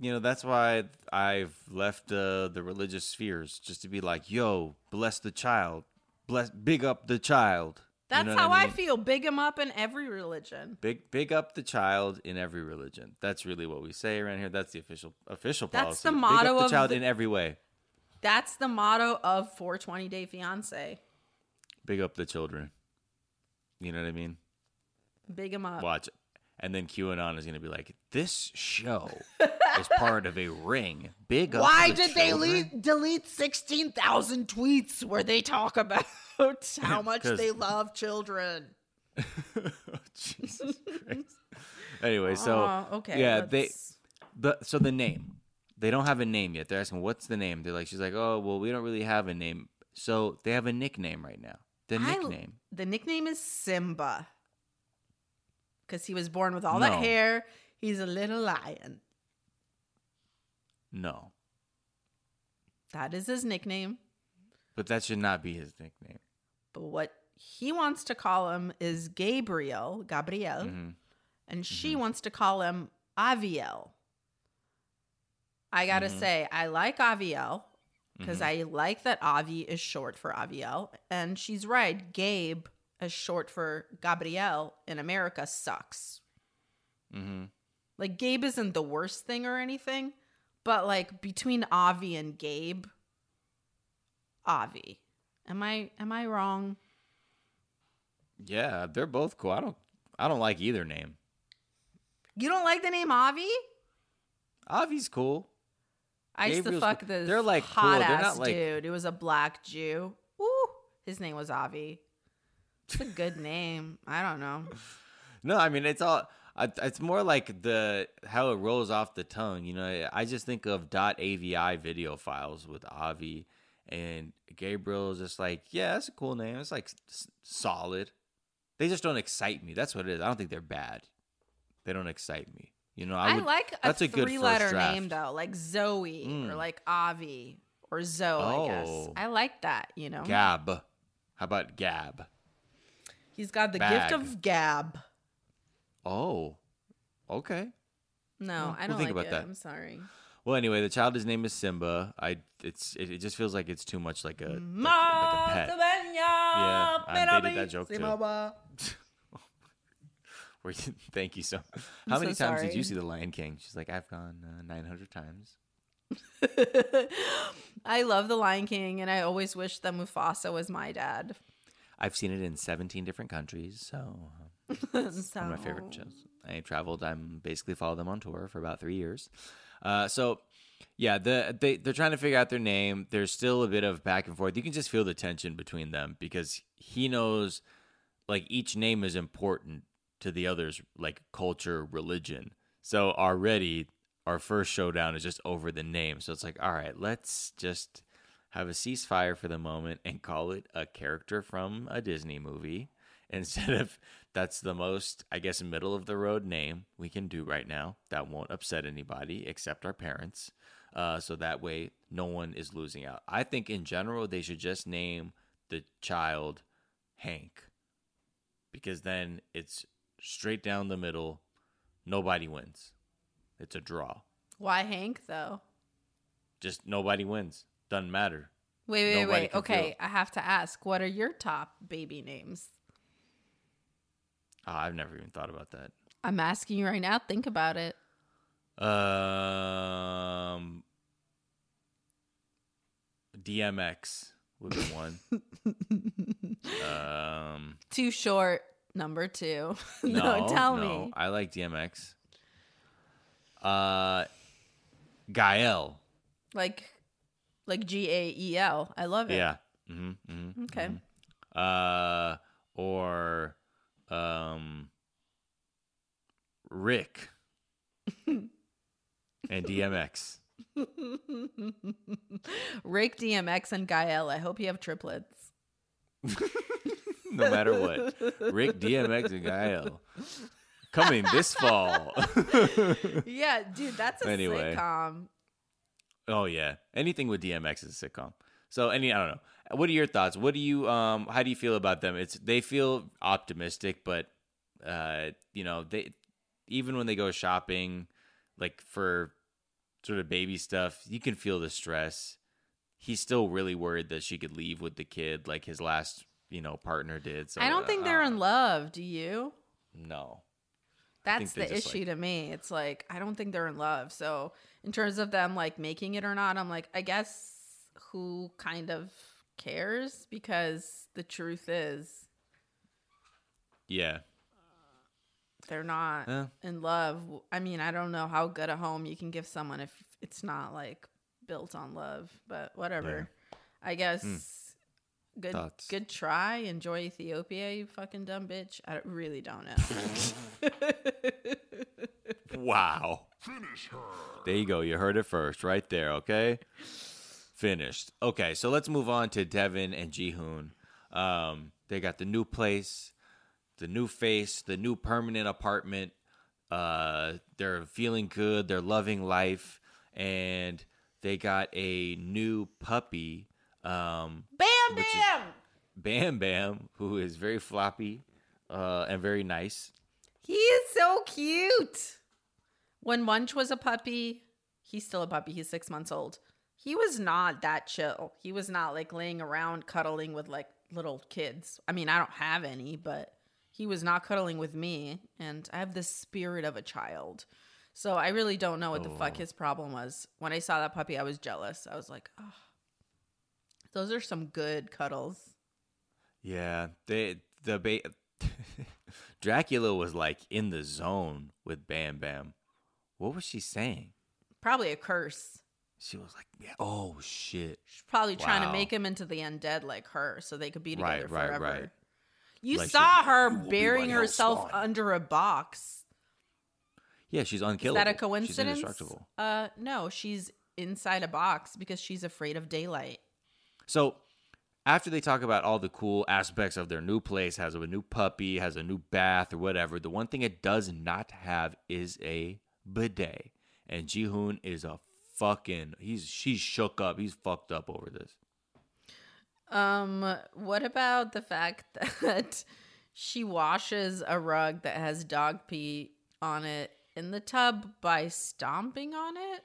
You know that's why i've left uh, the religious spheres just to be like yo bless the child bless big up the child You That's know how I, mean? feel. Big him up in every religion. big big up the child in every religion that's really what we say around here that's the official official That's policy the big motto the of child the- in every way That's the motto of 420 Day Fiance. big up the children you know what i mean Big him up. watch and then qanon is going to be like this show (laughs) is part of a ring big Why the did they children. le- delete 16,000 tweets where they talk about (laughs) how much they love children? (laughs) Jesus Christ. Anyway, so Aw, okay, yeah, they let's- the so the name they don't have a name yet. They're asking what's the name. They're like, she's like, oh well, we don't really have a name. So they have a nickname right now. The I- nickname. the nickname is Simba. Because he was born with all that hair. He's a little lion. No, That is his nickname. but that should not be his nickname. But what he wants to call him is Gabriel, Gabriel, Mhm. and she wants to call him Aviel. I gotta Mhm. say, I like Aviel because Mhm. I like that Avi is short for Aviel, and she's right. Gabe is short for Gabriel in America sucks. Mm-hmm. Like Gabe isn't the worst thing or anything, but like between Avi and Gabe, Avi. Am I am I wrong? Yeah, they're both cool. I don't I don't like either name. You don't like the name Avi? Avi's cool. I used to fuck cool. this They're, like, cool. hot They're ass not, like- dude. It was a black Jew. Ooh, his name was Avi. It's a good name. I don't know. No, I mean it's all. It's more like the how it rolls off the tongue. You know, I just think of .avi video files with Avi and Gabriel is just like, yeah, that's a cool name. It's like solid. They just don't excite me. That's what it is. I don't think they're bad. They don't excite me. You know, I, I, like a that's a good three first letter draft. name though, like Zoe or Mm. like Avi or Zoe. I guess Oh. I like that. You know, Gab. How about Gab? He's got the Bag. gift of gab. Oh, okay. No, Well, I we'll don't think like about it. that. I'm sorry. Well, anyway, the child, his name is Simba. I, it's, it, it just feels like it's too much like a, like, like a pet. Yeah, I dated Penelope, that joke too. (laughs) Where you- Thank you so. Much. How many so times did sorry. you see The Lion King? She's like, I've gone uh, 900 times. (laughs) I love The Lion King, and I always wish that Mufasa was my dad. I've seen it in 17 different countries, so uh, (laughs) it's one of my favorite shows. I traveled. I'm basically followed them on tour for about three years. Uh, so, yeah, the they they're trying to figure out their name. There's still a bit of back and forth. You can just feel the tension between them because he knows like each name is important to the other's like culture, religion. So already our first showdown is just over the name. So it's like, all right, let's just have a ceasefire for the moment and call it a character from a Disney movie (laughs) instead of that's the most, I guess, middle of the road name we can do right now that won't upset anybody except our parents. Uh, so that way, no one is losing out. I think in general, they should just name the child Hank because then it's straight down the middle. Nobody wins. It's a draw. Why Hank though? Just nobody wins. Doesn't matter. Wait, wait, Nobody wait. Okay, feel- I have to ask. What are your top baby names? Ah, I've never even thought about that. I'm asking you right now. Think about it. Um, DMX would be one. (laughs) um, Too short. Number two. (laughs) no, no, tell no, me. I like DMX. Uh, Gael. Like, like G A E L. I love it. Yeah. Mm-hmm, mm-hmm, Okay. mhm. Uh, or um, Rick (laughs) and DMX. Rick DMX and Gael. I hope you have triplets. (laughs) no matter what. Rick DMX and Gael coming this fall. (laughs) yeah, dude, that's a Anyway. sitcom. Oh yeah, anything with DMX is a sitcom. So any I don't know. What are your thoughts? What do you um how do you feel about them? It's they feel optimistic, but uh you know, they even when they go shopping like for sort of baby stuff, you can feel the stress. He's still really worried that she could leave with the kid like his last, you know, partner did. So I don't think they're uh, in love. Do you? No. That's the issue like- to me. It's like I don't think they're in love. So in terms of them like making it or not, I'm like, I guess who kind of cares? Because the truth is Yeah. they're not Yeah. in love. I mean, I don't know how good a home you can give someone if it's not like built on love, but whatever. I guess good. Thoughts? good try. Enjoy Ethiopia, you fucking dumb bitch. I really don't know. (laughs) Wow. There you go. You heard it first, right there. Okay. Finished. Okay, so let's move on to Deavan and Jihoon. Um, they got the new place, the new face, the new permanent apartment. Uh, they're feeling good. They're loving life, and they got a new puppy. Um, Bam bam. Bam Bam, who is very floppy uh, and very nice. He is so cute. When Munch was a puppy, he's still a puppy. He's six months old. He was not that chill. He was not like laying around cuddling with like little kids. I mean, I don't have any, but he was not cuddling with me. And I have the spirit of a child. So I really don't know what the fuck his problem was. When I saw that puppy, I was jealous. I was like, oh, those are some good cuddles. Yeah, they the ba- (laughs) Dracula was like in the zone with Bam Bam. What was she saying? Probably a curse. She was like, yeah, "Oh shit." She's probably trying to make him into the undead like her so they could be Right, together right, forever. right. You Like saw her You will be burying herself hellspawn. under a box. Yeah, she's unkillable. Is that a She's coincidence? indestructible. Uh no, she's inside a box because she's afraid of daylight. So after they talk about all the cool aspects of their new place, has a new puppy, has a new bath or whatever, the one thing it does not have is a bidet. And Jihoon is a fucking he's she's shook up. He's fucked up over this. Um what about the fact (laughs) that she washes a rug that has dog pee on it in the tub by stomping on it?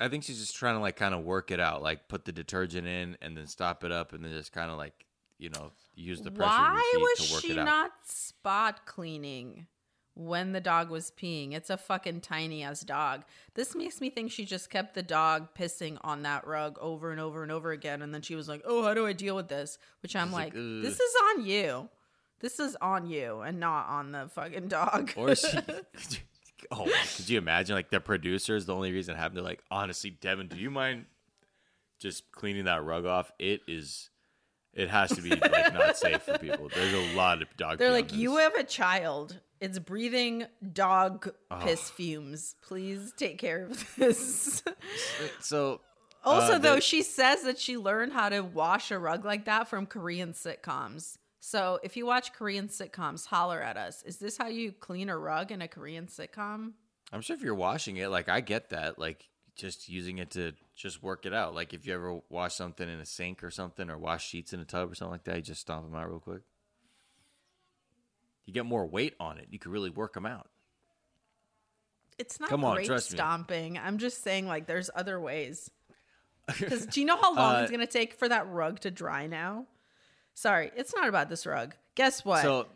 I think she's just trying to like kind of work it out, like put the detergent in and then stop it up and then just kind of like, you know, use the pressure Why was to work she it out. not spot cleaning when the dog was peeing? It's a fucking tiny ass dog. This makes me think she just kept the dog pissing on that rug over and over and over again, and then she was like, "Oh, how do I deal with this?" Which I'm She's like, like, "This is on you. This is on you, and not on the fucking dog." or she (laughs) (laughs) Oh, could you imagine like the producers the only reason having to like honestly, Deavan, do you mind just cleaning that rug off? It is it has to be like not (laughs) safe for people. There's a lot of dog They're like, "You have a child." It's breathing dog piss fumes. Please take care of this. so Also, uh, though, she says that she learned how to wash a rug like that from Korean sitcoms. So if you watch Korean sitcoms, holler at us. Is this how you clean a rug in a Korean sitcom? I'm sure if you're washing it, like I get that, like just using it to just work it out. Like if you ever wash something in a sink or something, or wash sheets in a tub or something like that, you just stomp them out real quick. You get more weight on it. You could really work them out. It's not Come on, great trust me. stomping. I'm just saying, like, there's other ways. (laughs) Because do you know how long Uh, it's going to take for that rug to dry now? Sorry, it's not about this rug. Guess what? So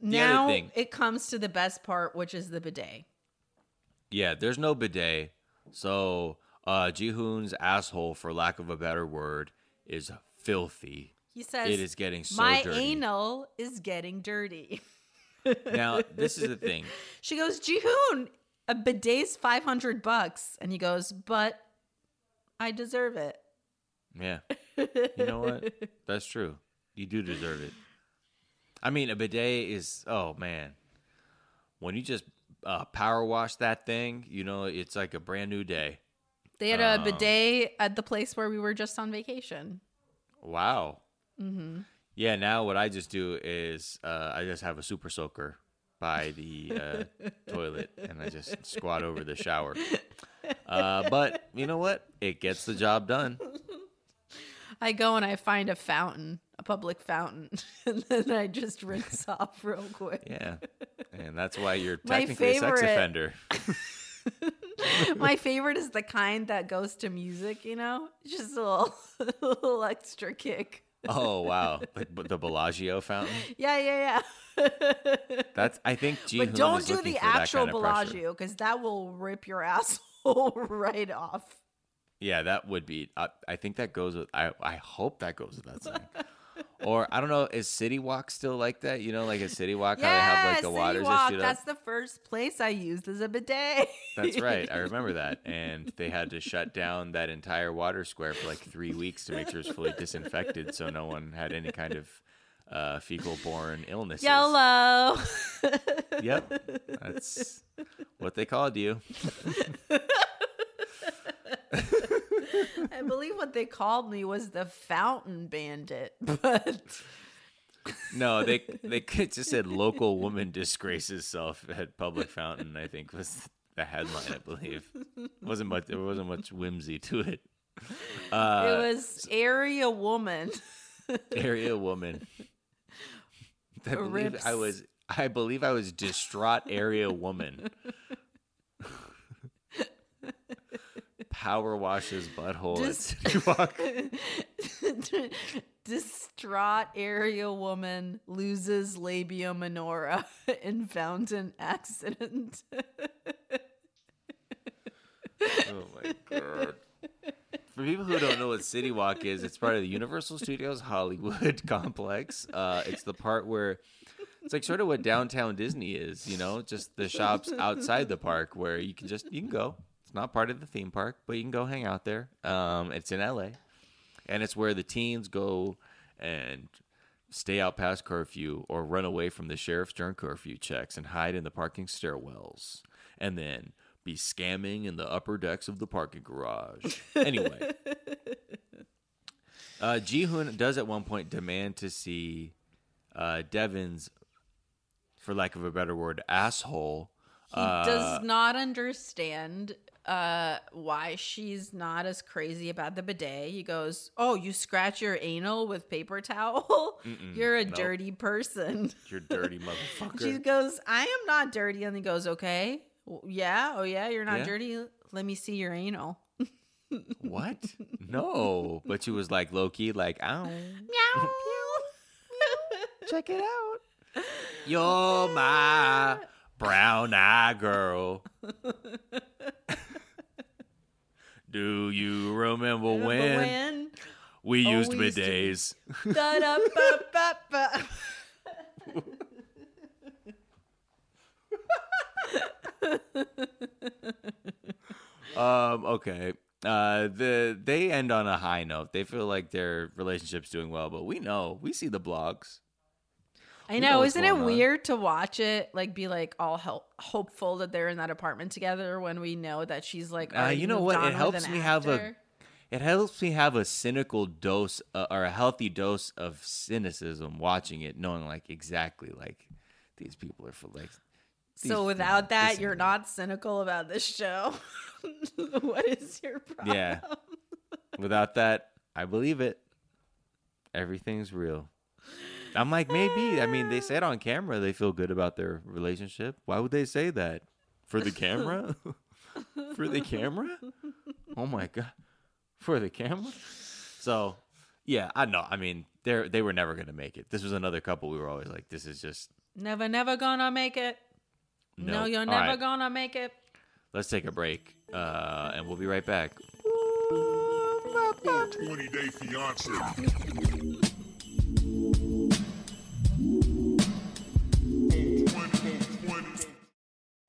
now it comes to the best part, which is the bidet. Yeah, there's no bidet. So uh Jihoon's asshole, for lack of a better word, is filthy. He says, It is getting so My dirty." anal is getting dirty. (laughs) Now, this is the thing. (laughs) She goes, Jihoon, a bidet's 500 bucks. And he goes, But I deserve it. Yeah. (laughs) You know what? That's true. You do deserve it. I mean, a bidet is oh man. When you just uh, power wash that thing, you know, it's like a brand new day. They had a bidet at the place where we were just on vacation. Wow. Mm-hmm. Yeah, now what I just do is uh, I just have a super soaker by the uh, (laughs) toilet and I just squat over the shower. Uh, but you know what? It gets the job done. (laughs) I go and I find a fountain, public fountain, (laughs) and then I just rinse (laughs) off real quick. Yeah. And that's why you're (laughs) technically a sex offender. My favorite is the kind that goes to music, you know? Just a little, a little extra kick. Oh wow, like b- the Bellagio fountain. Yeah, yeah, yeah. That's I think Ji but don't do the actual kind of. Bellagio because that will rip your asshole right off. Yeah, that would be. I, I think that goes with. I I hope that goes with that song. Or I don't know. Is City Walk still like that? You know, like a City Walk, how they have like the City waters Walk, That's the first place I used as a bidet. That's right. I (laughs) remember that. And they had to shut down that entire water square for like three weeks to make sure it's fully disinfected, so no one had any kind of uh, fecal-borne illness. YOLO. (laughs) Yep, that's what they called you. (laughs) I believe what they called me was the Fountain Bandit, (laughs) but No, they they (laughs) just said local woman disgraces self at public fountain. I think was the headline. I believe wasn't much. There wasn't much whimsy to it. Uh, it was area woman. area woman. (laughs) I believe Rips. I was. I believe I was distraught area woman. Power washes butthole Dis-. (laughs) Distraught area woman loses labia minora (laughs) in fountain accident. Oh my god. For people who don't know what City Walk is, it's part of the Universal Studios Hollywood (laughs) complex. Uh, it's the part where it's like sort of what downtown Disney is, you know, just the shops outside the park where you can just you can go. It's not part of the theme park, but you can go hang out there. Um, it's in LA, and it's where the teens go and stay out past curfew or run away from the sheriff's during curfew checks and hide in the parking stairwells and then be scamming in the upper decks of the parking garage. (laughs) Anyway, uh, Ji-hoon does at one point demand to see uh, Deavan's, for lack of a better word, asshole. He uh, does not understand uh, why she's not as crazy about the bidet. He goes, "Oh, you scratch your anal with paper towel? (laughs) Mm-mm, You're a nope. dirty person." You're dirty (laughs) motherfucker. She goes, "I am not dirty," and he goes, "Okay, well, yeah, oh yeah, you're not Yeah. dirty. Let me see your anal." (laughs) what? No, but she was like low key, like, ow. Meow. Check it out. You're my brown eye girl. Do you remember Remember when, when? we Oh, used we used to- Um, okay. Uh, the they end on a high note. They feel like their relationship's doing well, but we know we see the blogs. I know isn't it on. weird to watch it like be like all help, hopeful that they're in that apartment together when we know that she's like Uh, you know what? It helps me have a it helps me have a cynical dose uh, or a healthy dose of cynicism watching it, knowing like exactly like these people are for like. these- So without that, you're not cynical about this show. (laughs) what is your problem? Yeah. Without that, I believe it. Everything's real. I'm like, maybe. I mean, they said on (laughs) camera they feel good about their relationship. Why would they say that? For the camera? (laughs) For the camera? Oh my god. For the camera? So, yeah, I know. I mean, they they were never going to make it. This was another couple we were always like this is just Never, never gonna make it. No, Nope. you're All never right. gonna make it. let's take a break, uh, and we'll be right back. 20 Day Fiance.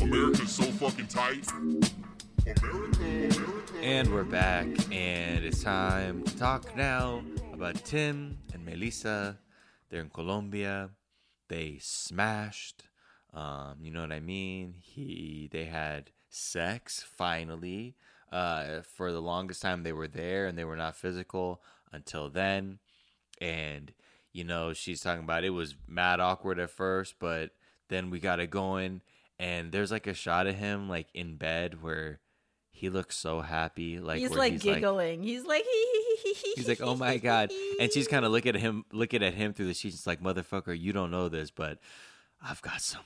America's so fucking tight. America. And we're back, and it's time to talk now about Tim and Melyza. They're in Colombia. They smashed. Um, you know what I mean? He, they had sex finally. Uh, for the longest time, they were there and they were not physical until then. And you know, she's talking about it was mad awkward at first, but then we got it going. And there's like a shot of him like in bed where he looks so happy, like he's like giggling. he's like (laughs) He's like, "Oh my god!" And she's kind of looking at him, looking at him through the sheets. It's like, "Motherfucker, you don't know this, but I've got some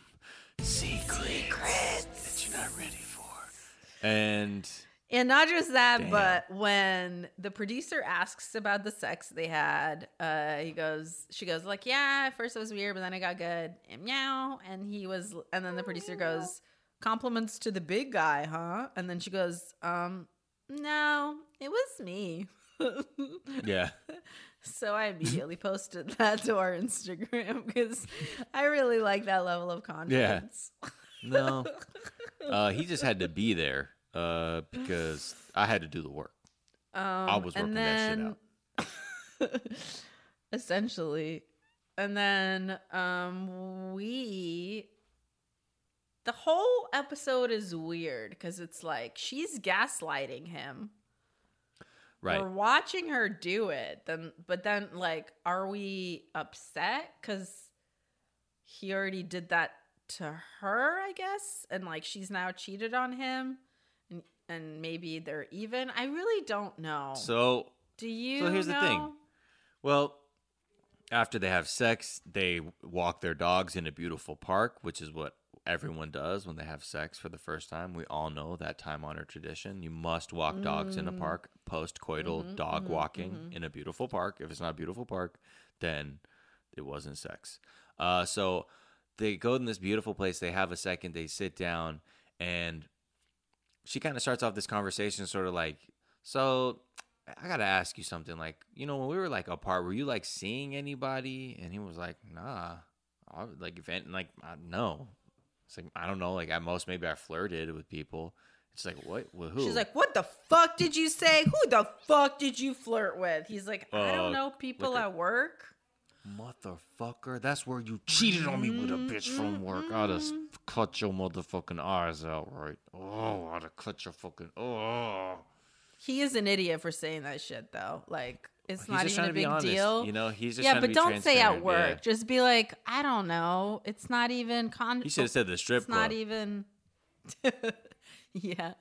secrets, that you're not ready for." And And not just that, Damn. but when the producer asks about the sex they had, uh, he goes, she goes like, yeah, at first it was weird, but then it got good. And meow. And he was, and then the producer goes, compliments to the big guy, huh? And then she goes, um, no, it was me. (laughs) yeah, So I immediately posted (laughs) that to our Instagram because I really like that level of confidence. Yeah. no, (laughs) uh, he just had to be there uh, because I had to do the work. Um, I was working and that shit out. (laughs) essentially, and then um, we. The whole episode is weird because it's like she's gaslighting him. Right. We're watching her do it, then, but then, like, are we upset because he already did that to her? I guess, and like she's now cheated on him, and maybe they're even. I really don't know. So Do you? So here's the thing. Well, after they have sex, they walk their dogs in a beautiful park, which is what everyone does when they have sex for the first time. We all know that time honored tradition. You must walk dogs in a Mm. park, post coital Mhm, dog mhm, walking mhm. in a beautiful park. If it's not a beautiful park, then it wasn't sex. Uh, so they go in this beautiful place, they have a second, they sit down, and she kind of starts off this conversation, sort of like, So I gotta ask you something. Like, you know, when we were like apart, were you like seeing anybody? And he was like, Nah. I, like, if like, uh, no. It's like I don't know. Like at most, maybe I flirted with people. It's like what? Who? She's like, "What the fuck did you say? Who the fuck did you flirt with?" He's like, "I don't know, people at work." motherfucker. That's where you cheated on me with a bitch from work. I'd have Mm-hmm. Cut your motherfucking eyes out, right? Oh, I'd have cut your fucking. Oh. He is an idiot for saying that shit, though. Like, it's He's not even a big honest, deal. you know? He's just yeah, but don't say at work. yeah. Just be like, I don't know. It's not even con. He should have said the strip It's not even. (laughs) yeah.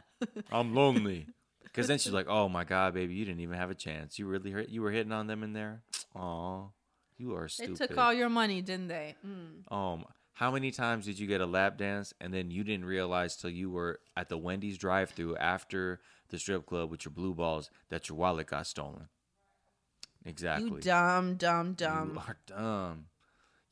I'm lonely. (laughs) Because then she's like, "Oh my god, baby, you didn't even have a chance. You really hurt. You were hitting on them in there. Aw, you are stupid. They stupid." took all your money, didn't they? Mm. Um, how many times did you get a lap dance and then you didn't realize till you were at the Wendy's drive-through after the strip club with your blue balls that your wallet got stolen? Exactly. You dumb, dumb, dumb. You are dumb.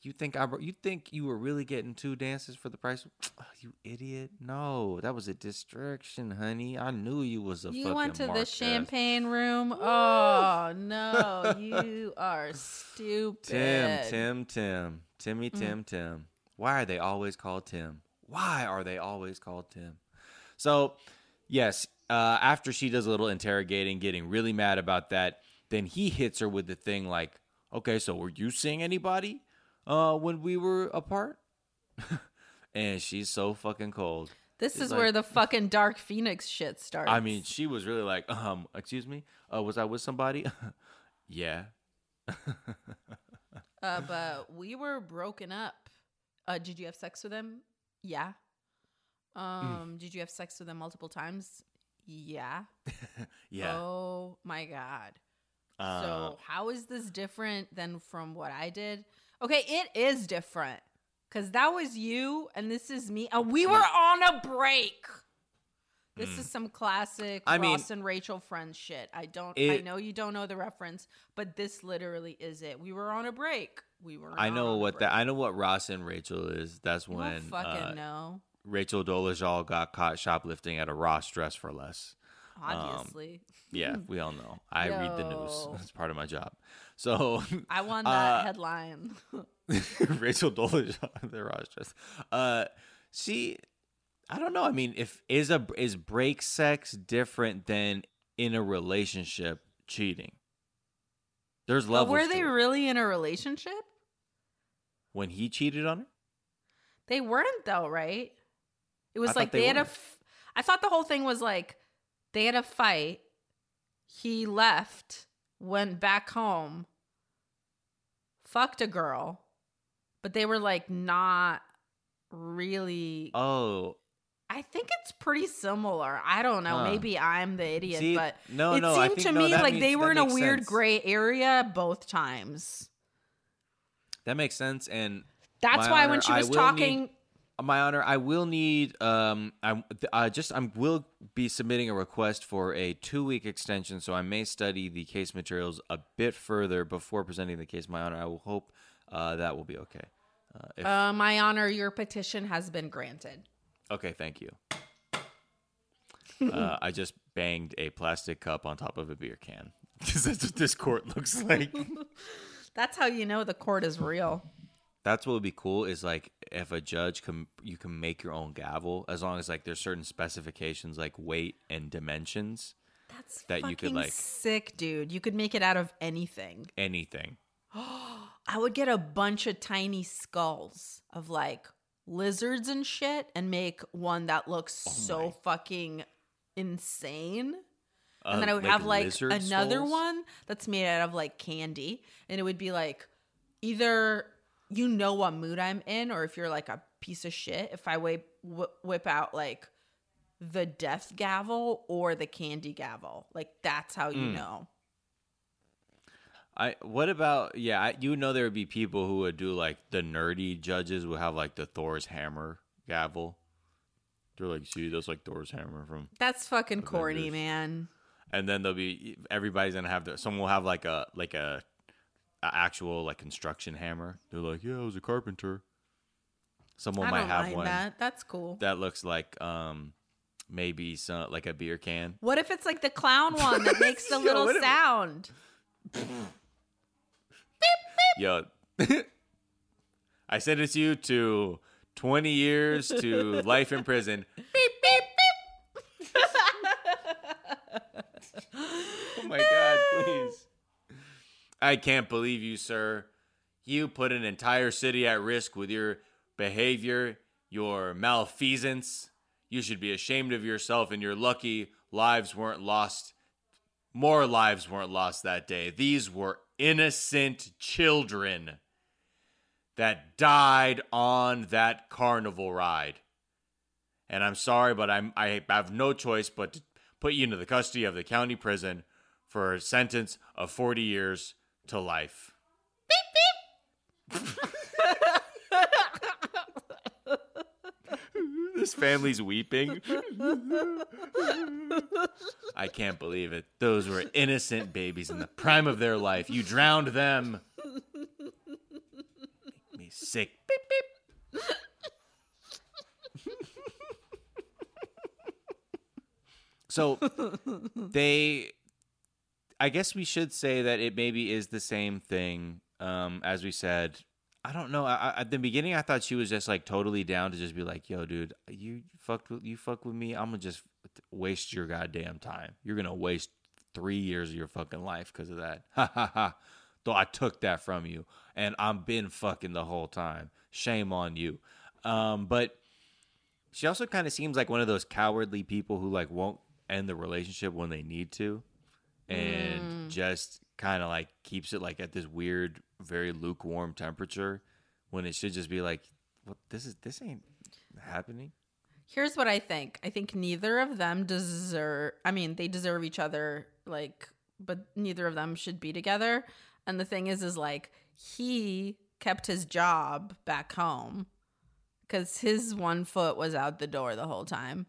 You think I? You think you were really getting two dances for the price? (tsk) You idiot! No, that was a distraction, honey. I knew you was a You went to the champagne room. Oh no, (laughs) you are stupid. Tim, Tim, Tim, Timmy, Mm. Tim, Tim. Why are they always called Tim? Why are they always called Tim? So, yes, uh, after she does a little interrogating, getting really mad about that, then he hits her with the thing like, "Okay, so were you seeing anybody uh, when we were apart?" (laughs) and she's so fucking cold. This She's is like- where the fucking Dark Phoenix shit starts. I mean, she was really like, um, excuse me, uh, was I with somebody? (laughs) yeah. (laughs) uh, but we were broken up. Uh, did you have sex with him? Yeah. Um, did you have sex with him multiple times? Yeah. (laughs) Yeah. Oh my god. Uh, so how is this different than from what I did? Okay, it is different because that was you and this is me, and we were on a break. This Mm. is some classic I mean- Ross and Rachel friends shit. I don't. I know you don't know the reference, but this literally is it. We were on a break. We were. I know what that. I know what Ross and Rachel is. That's You when fucking uh, know. Rachel Dolezal got caught shoplifting at a Ross Dress for Less. Um, Obviously. yeah, (laughs) we all know. I read the news. Yo. It's part of my job. So (laughs) I won that uh, headline. (laughs) Rachel Dolezal, at the Ross Dress. Uh, she, I don't know. I mean, if is a is break sex different than in a relationship cheating? There's But were they really in a relationship? when he cheated on her? They weren't though, right? It was I like they they, had a. F- I thought the whole thing was like they had a fight. He left, went back home, fucked a girl, but they were like not really. Oh, I think it's pretty similar. I don't know. Huh. Maybe I'm the idiot, See, but no, it no, I seemed think- to me like makes- they were in a weird sense. gray area both times. That makes sense. And That's why honor, when she was talking, need- my honor, I will need. Um, I uh, just I will be submitting a request for a two week extension, so I may study the case materials a bit further before presenting the case. My honor, I will hope uh, that will be okay. Uh, if, uh, my honor, your petition has been granted. Okay, thank you. (laughs) uh, I just banged a plastic cup on top of a beer can (laughs) because that's what this court looks (laughs) like. That's how you know the court is real. That's what would be cool is like if a judge can you can make your own gavel as long as like there's certain specifications like weight and dimensions That's that you could fucking like sick, dude. You could make it out of anything. anything. (gasps) I would get a bunch of tiny skulls of like lizards and shit and make one that looks Oh so fucking insane. Uh, and then I would like have like another skulls? one that's made out of like candy. And it would be like either you know what mood I'm in, or if you're like a piece of shit, if I whip, whip, out like the death gavel or the candy gavel. Like that's how you Mm. know. I what about yeah, I, you know there would be people who would do like the nerdy judges would have like the Thor's hammer gavel. They're like, see, that's like Thor's hammer from That's fucking corny, man. and then there'll be everybody's gonna have someone will have like a like a, a actual like construction hammer. They're like, yeah, I was a carpenter. Someone I might have one that. That's cool. that looks like um maybe some like a beer can. What if it's like the clown one that makes (laughs) the Yo, little what if- sound? (laughs) Yo, I sentenced you to twenty years to life in prison. (laughs) Oh my god, please. I can't believe you, sir. You put an entire city at risk with your behavior, your malfeasance. You should be ashamed of yourself, and you're lucky lives weren't lost. More lives weren't lost that day. These were innocent children that died on that carnival ride. And I'm sorry, but I'm, I have no choice but to put you into the custody of the county prison for a sentence of 40 years to life. This family's weeping. (laughs) I can't believe it. Those were innocent babies in the prime of their life. You drowned them. Make me sick. Beep, beep. (laughs) so they I guess we should say that it maybe is the same thing. Um, as we said, I don't know. I, I, at the beginning, I thought she was just like totally down to just be like, "Yo, dude, you fucked with you fuck with me. I'm gonna just waste your goddamn time. You're gonna waste three years of your fucking life because of that. Ha ha ha. Though I took that from you, and I'm been fucking the whole time. Shame on you. Um, but she also kind of seems like one of those cowardly people who like won't end the relationship when they need to, and mm. just kind of like keeps it like at this weird, very lukewarm temperature when it should just be like, "What? This is this ain't happening." Here's what I think. I think neither of them deserve I mean, they deserve each other like but neither of them should be together. And the thing is is like he kept his job back home cuz his one foot was out the door the whole time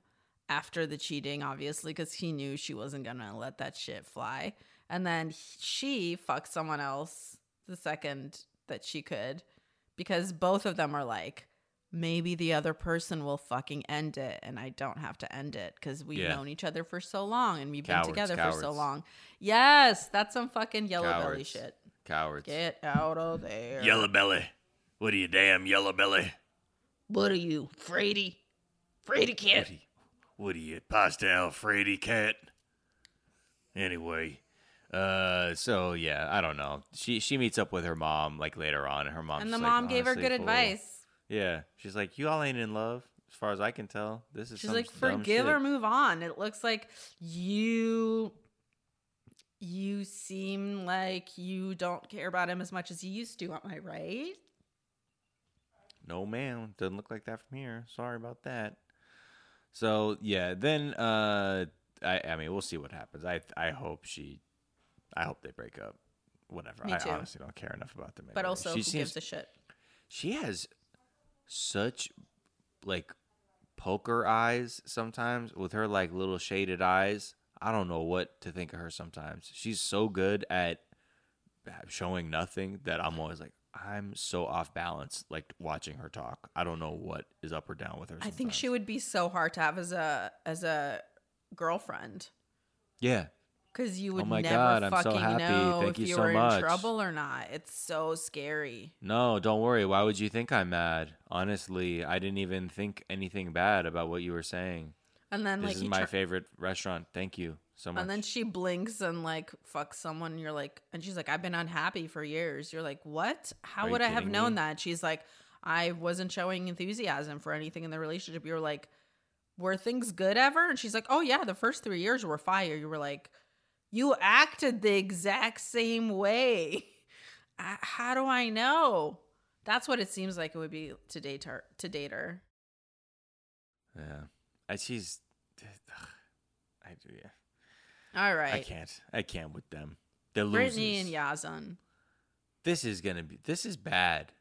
after the cheating obviously cuz he knew she wasn't going to let that shit fly. And then she fucked someone else the second that she could because both of them are like maybe the other person will fucking end it and I don't have to end it because we've Yeah. known each other for so long and we've Cowards, been together for so long. Yes, that's some fucking yellow belly shit. Cowards. Get out of there. Yellow belly. What are you, damn yellow belly? What are you, Frady? Frady cat. What are you, pasta Frady cat? Anyway, uh, so yeah, I don't know. She she meets up with her mom like later on, and her mom And the mom gave her good advice. Yeah, she's like, "You all ain't in love, as far as I can tell. This is She's like, forgive or move on. It looks like you you seem like you don't care about him as much as you used to. Am I right? No, ma'am. Doesn't look like that from here. Sorry about that. So yeah, then uh, I I mean, we'll see what happens. I I hope she, I hope they break up. Whatever. Me I too. honestly don't care enough about them. But also, she who seems gives a shit? she has such like poker eyes sometimes with her like little shaded eyes. I don't know what to think of her sometimes. She's so good at showing nothing that I'm always like I'm so off balance like watching her talk. I don't know what is up or down with her. I think she would be so hard to have as a as a girlfriend Yeah. because you oh would Oh my never God, I'm so fucking happy. know Thank if you you so were in trouble or not. It's so scary. No, don't worry. Why would you think I'm mad? Honestly, I didn't even think anything bad about what you were saying. And then this like is my favorite restaurant. Thank you so much. And then she blinks and like fucks someone. And you're like, and she's like, I've been unhappy for years. You're like, what? How Are would I have known me? that? She's like, I wasn't showing enthusiasm for anything in the relationship. You're like, were things good ever? And she's like, oh yeah, the first three years were fire. You were like, you acted the exact same way. (laughs) I- How do I know? That's what it seems like it would be to date her. To date her. yeah, and she's. (sighs) I do. Yeah. All right. I can't. I can't with them. They're Brittany losers. and Yazan. This is gonna be. This is bad.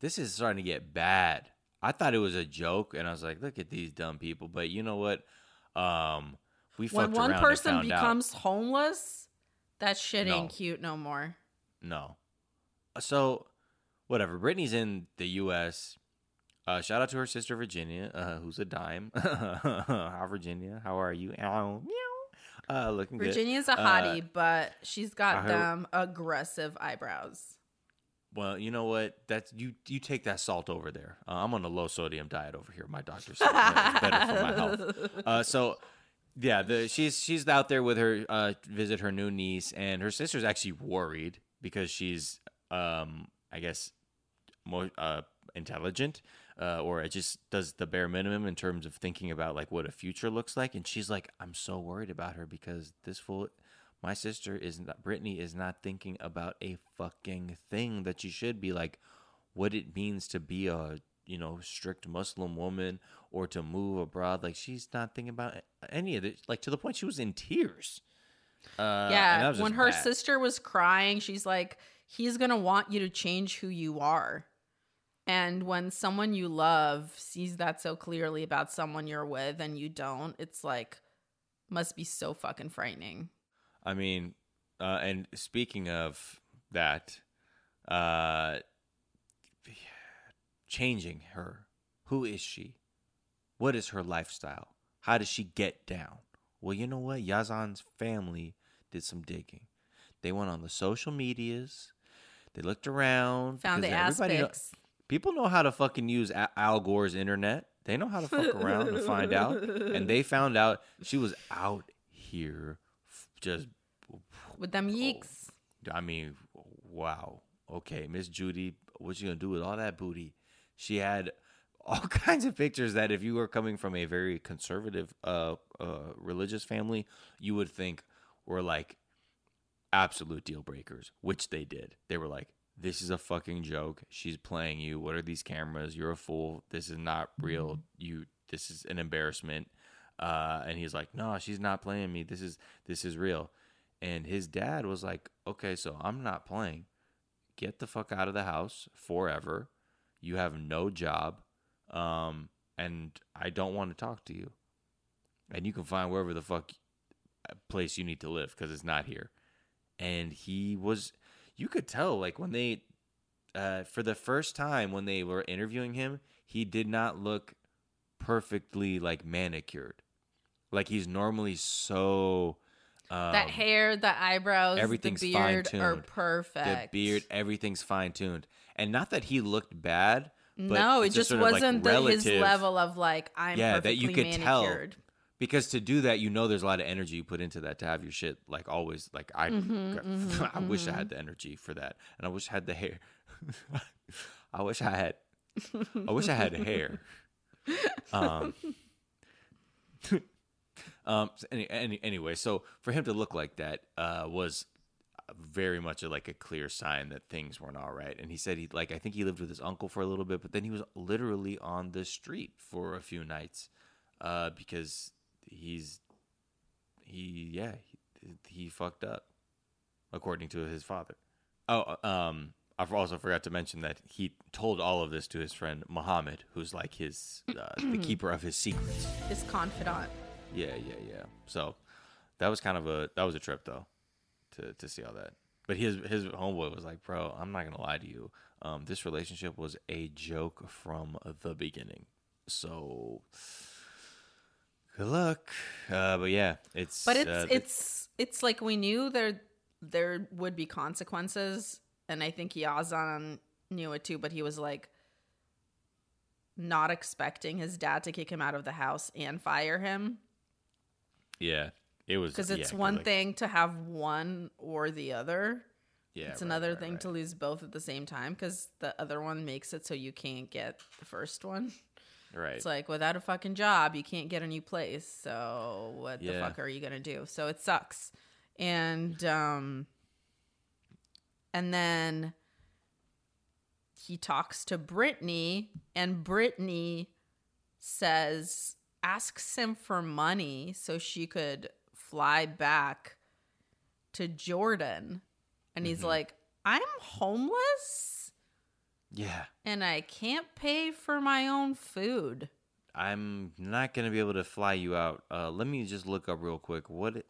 This is starting to get bad. I thought it was a joke, and I was like, "Look at these dumb people." But you know what? Um, we when one person found out. becomes homeless, that shit No. ain't cute no more. No. So, whatever. Brittany's in the U.S. Uh, shout out to her sister Virginia, uh, who's a dime. (laughs) Hi, Virginia. How are you? Meow. Uh, looking good. Virginia's a Uh, hottie, but she's got them aggressive eyebrows. Well, you know what? That's you. You take that salt over there. Uh, I'm on a low sodium diet over here. My doctor said uh, it's better for my health. (laughs) Uh, so, yeah, the she's she's out there with her uh, visit her new niece, and her sister's actually worried because she's, um, I guess, more uh, intelligent, uh, or it just does the bare minimum in terms of thinking about like what a future looks like. And she's like, I'm so worried about her because this fool, my sister is not, Brittany is not thinking about a fucking thing that she should be like, what it means to be a you know strict Muslim woman or to move abroad. Like she's not thinking about any of it. Like to the point she was in tears. Uh, yeah, when her bad. sister was crying, she's like, "He's gonna want you to change who you are." And when someone you love sees that so clearly about someone you're with and you don't, it's like, must be so fucking frightening. I mean, uh, and speaking of that, uh, changing her. Who is she? What is her lifestyle? How does she get down? Well, you know what? Yazan's family did some digging. They went on the social medias. They looked around. Found the ass pics. People know how to fucking use Al Gore's internet. They know how to fuck around and find out. And they found out she was out here just (laughs) With them yeeks. I mean, wow. Okay, Miss Judy, what you gonna do with all that booty? She had all (laughs) kinds of pictures that if you were coming from a very conservative uh, uh religious family, you would think were like absolute deal breakers, which they did. They were like, This is a fucking joke. She's playing you. What are these cameras? You're a fool. This is not real. You this is an embarrassment. Uh, and he's like, No, she's not playing me. This is this is real. And his dad was like, Okay, so I'm not playing. Get the fuck out of the house forever. You have no job. Um, and I don't want to talk to you. And you can find wherever the fuck uh, place you need to live because it's not here. And he was, you could tell, like when they, uh, for the first time when they were interviewing him, he did not look perfectly like manicured. Like he's normally so. Um, that hair, the eyebrows, everything's the fine-tuned. are perfect. The beard, everything's fine tuned. And not that he looked bad. But no, it just of, like, wasn't the, his level of like I'm yeah, that you could tell. Because to do that, you know, there's a lot of energy you put into that to have your shit like always. Like I, Mhm, mhm, (laughs) I wish I had the energy for that, and I wish I had the hair. (laughs) I wish I had. I wish I had hair. (laughs) Um. um. so Any, any, anyway, so for him to look like that uh, was very much a, like a clear sign that things weren't all right. And he said he like I think he lived with his uncle for a little bit, but then he was literally on the street for a few nights uh, because he's he yeah he, he fucked up according to his father. Oh, um, I also forgot to mention that he told all of this to his friend Muhammad, who's like his uh, the (clears throat) keeper of his secrets. His confidant. Yeah, yeah, yeah. So that was kind of a that was a trip though, to to see all that. But his his homeboy was like, "Bro, I'm not gonna lie to you. Um, this relationship was a joke from the beginning. So good luck." Uh, but yeah, it's But it's uh, it's it's like we knew there there would be consequences, and I think Yazan knew it too. But he was like not expecting his dad to kick him out of the house and fire him yeah, it was because yeah, it's one like- thing to have one or the other. Yeah, it's right, another right, thing to lose both at the same time because the other one makes it so you can't get the first one. Right. It's like without a fucking job, you can't get a new place. So what the fuck are you gonna do? So it sucks. And um and then he talks to Brittany and Brittany says asks him for money so she could fly back to Jordan. And he's Mhm. like, I'm homeless yeah. and I can't pay for my own food. I'm not gonna be able to fly you out. Uh, let me just look up real quick. What? It,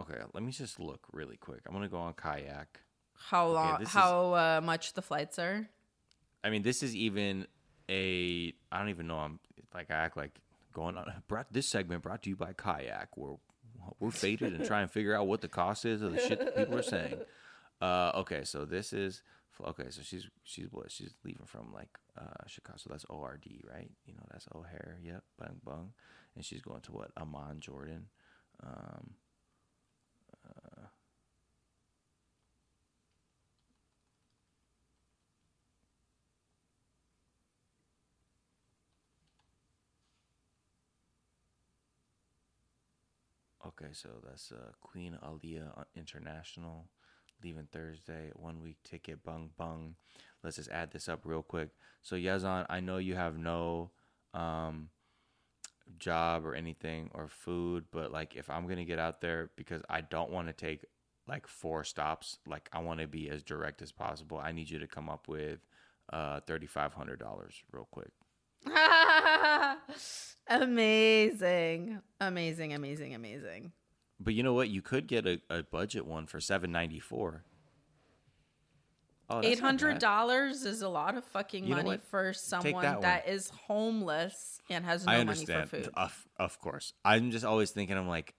okay, let me just look really quick. I'm gonna go on kayak. How long? is- how uh, much the flights are? I mean, this is even a. I don't even know. I'm like I act like going on. (laughs) Brought this segment brought to you by kayak, where we're faded and try and figure out what the cost is of the shit that people are saying. (laughs) Uh, okay, so this is okay. So she's she's what? She's leaving from like uh, Chicago. So that's ORD, right? You know, that's O'Hare. Yep, bang bung. And she's going to what? Amman, Jordan. Um, uh, Okay, so that's uh, Queen Alia International leaving Thursday. One week ticket, bung bung. Let's just add this up real quick. So Yazan, I know you have no um, job or anything or food, but like if I'm gonna get out there because I don't want to take like four stops, like I want to be as direct as possible. I need you to come up with uh, thirty five hundred dollars real quick. (laughs) amazing, amazing, amazing, amazing. But you know what? You could get a, a budget one for seven ninety four. Oh, Eight hundred dollars is a lot of fucking You money for someone that that is homeless and has no money for food. Of, of course. I'm just always thinking, I'm like,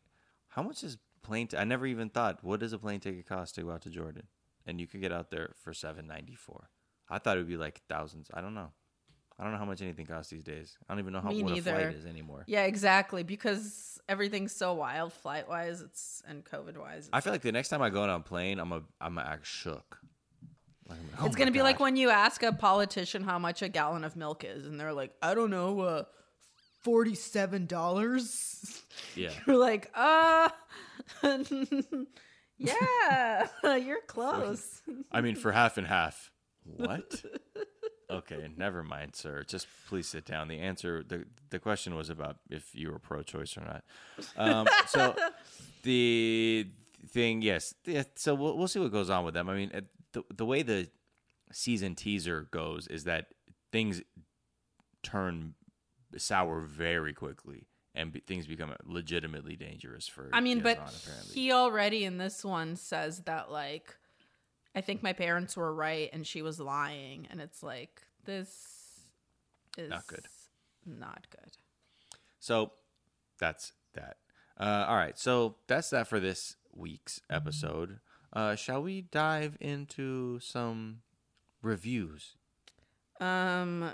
how much is plane? T- I never even thought, what does a plane ticket cost to go out to Jordan? and you could get out there for seven ninety four. I thought it would be like thousands. I don't know. I don't know how much anything costs these days. I don't even know how Me what neither. a flight is anymore. Yeah, exactly. Because everything's so wild, flight wise, it's and COVID wise. I feel like the next time I go on a plane, I'm a I'm a act shook. Like, oh it's gonna be like when you ask a politician how much a gallon of milk is, and they're like, I don't know, uh, forty-seven dollars. yeah. (laughs) You're like, uh, (laughs) yeah, (laughs) you're close. I mean, for half and half. What? Okay, never mind, sir. Just please sit down. The answer, the the question was about if you were pro-choice or not. Um, (laughs) so the thing, yes. Yeah, so we'll we'll see what goes on with them. I mean, the the way the season teaser goes is that things turn sour very quickly, and be, things become legitimately dangerous for. I mean, but apparently. he already in this one says that like, I think my parents were right and she was lying, and it's like this is Not good. Not good. So that's that. Uh, all right. So that's that for this week's episode. Uh, shall we dive into some reviews? Um,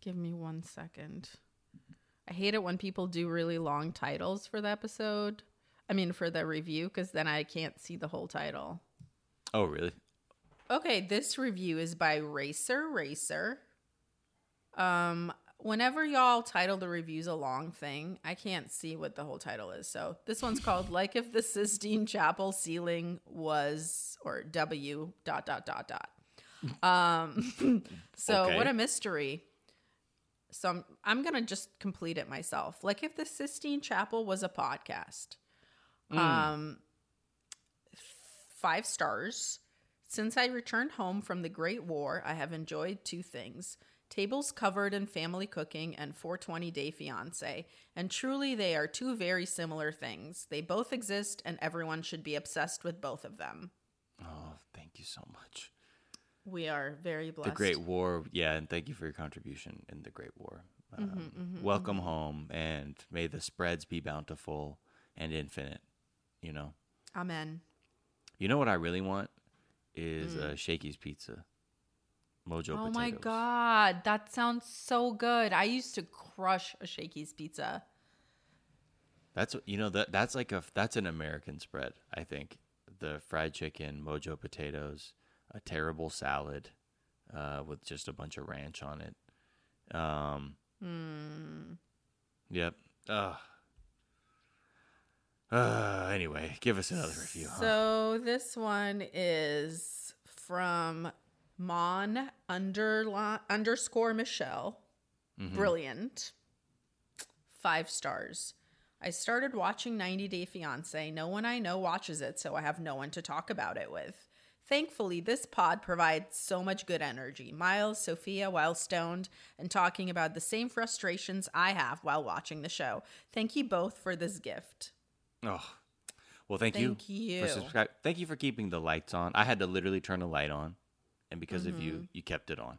give me one second. I hate it when people do really long titles for the episode. I mean, for the review, because then I can't see the whole title. Oh, really? Okay, this review is by Racer Racer. Um, whenever y'all title the reviews a long thing, I can't see what the whole title is. So this one's (laughs) called "Like If the Sistine Chapel Ceiling Was" or W dot dot dot dot. Um, (laughs) so Okay. what a mystery. So I'm, I'm gonna just complete it myself. Like if the Sistine Chapel was a podcast. Mm. Um, five stars. Since I returned home from the Great War, I have enjoyed two things tables covered in family cooking and 420 Day Fiance. And truly, they are two very similar things. They both exist, and everyone should be obsessed with both of them. Oh, thank you so much. We are very blessed. The Great War, yeah, and thank you for your contribution in the Great War. Um, Mhm, mhm, welcome home, and may the spreads be bountiful and infinite. You know, Amen. You know what I really want is Mm. uh, Shakey's Pizza, Mojo potatoes. oh potatoes. my God, that sounds so good. I used to crush a Shakey's pizza. That's what- you know that that's like a that's an American spread. I think the fried chicken, Mojo potatoes, a terrible salad, uh, with just a bunch of ranch on it. Um, Hmm. Yep. Ugh. Uh, anyway, give us another review. huh? So this one is from Mon underline underscore Michelle. Mhm. Brilliant. Five stars. I started watching 90 Day Fiance. No one I know watches it, so I have no one to talk about it with. Thankfully, this pod provides so much good energy. Miles, Sofiya, while stoned, and talking about the same frustrations I have while watching the show. Thank you both for this gift. Oh, well, thank, Thank you. you. For subscribe. Thank you for keeping the lights on. I had to literally turn the light on, and because of you, Mhm. you kept it on.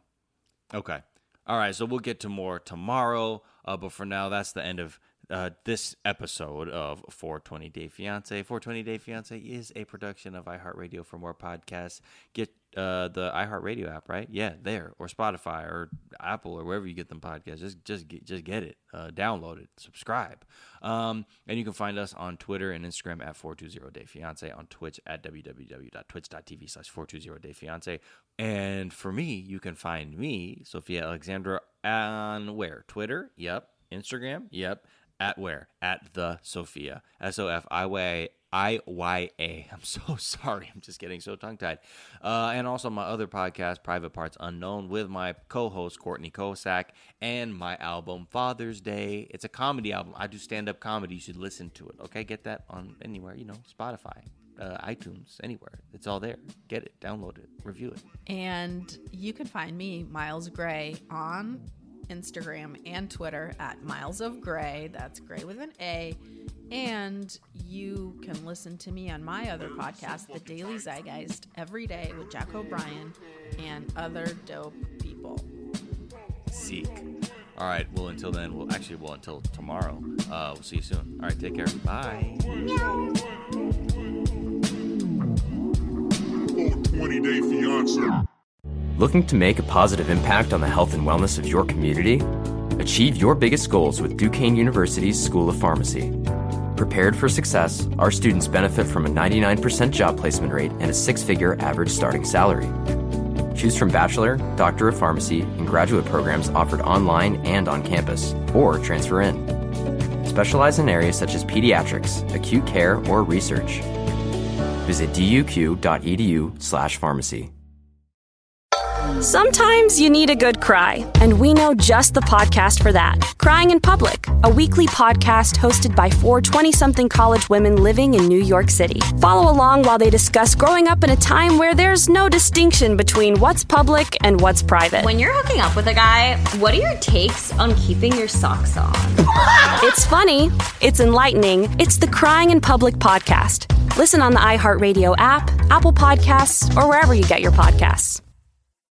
Okay. All right. So we'll get to more tomorrow. Uh, but for now, that's the end of uh, this episode of 420 Day Fiance. 420 Day Fiance is a production of iHeartRadio. For more podcasts, get uh, the iHeartRadio app, right? Yeah, there or Spotify or Apple or wherever you get them podcasts. Just just get, just get it, uh, download it, subscribe, um, and you can find us on Twitter and Instagram at 420 Day Fiance, on Twitch at www.twitch.tv slash 420 Day Fiance. And for me, you can find me, Sofiya Alexandra, on where? Twitter? Yep. Instagram? Yep. At where? At the Sofiya. S O F I Y I Y A. I'm so (laughs) sorry. I'm just getting so tongue tied. Uh, and also my other podcast, Private Parts Unknown, with my co host, Courtney Kosak, and my album, Father's Day. It's a comedy album. I do stand up comedy. You should listen to it. Okay. Get that on anywhere, you know, Spotify, uh, iTunes, anywhere. It's all there. Get it, download it, review it. And you can find me, Miles Gray, on Instagram and Twitter at Miles of Gray. That's Gray with an A. And you can listen to me on my other podcast, The Daily Zeitgeist, every day with Jack O'Brien and other dope people. Seek. All right. Well, until then, well, actually, well, until tomorrow. Uh, we'll see you soon. All right. Take care. Bye. Oh, 90 Day Fiance. Looking to make a positive impact on the health and wellness of your community? Achieve your biggest goals with Duquesne University's School of Pharmacy. Prepared for success, our students benefit from a 99% job placement rate and a six figure average starting salary. Choose from bachelor, doctor of pharmacy, and graduate programs offered online and on campus, or transfer in. Specialize in areas such as pediatrics, acute care, or research. Visit duq.edu/pharmacy. Sometimes you need a good cry, and we know just the podcast for that. Crying in Public, a weekly podcast hosted by four 20 something college women living in New York City. Follow along while they discuss growing up in a time where there's no distinction between what's public and what's private. When you're hooking up with a guy, what are your takes on keeping your socks on? (laughs) it's funny, it's enlightening, it's the Crying in Public podcast. Listen on the iHeartRadio app, Apple Podcasts, or wherever you get your podcasts.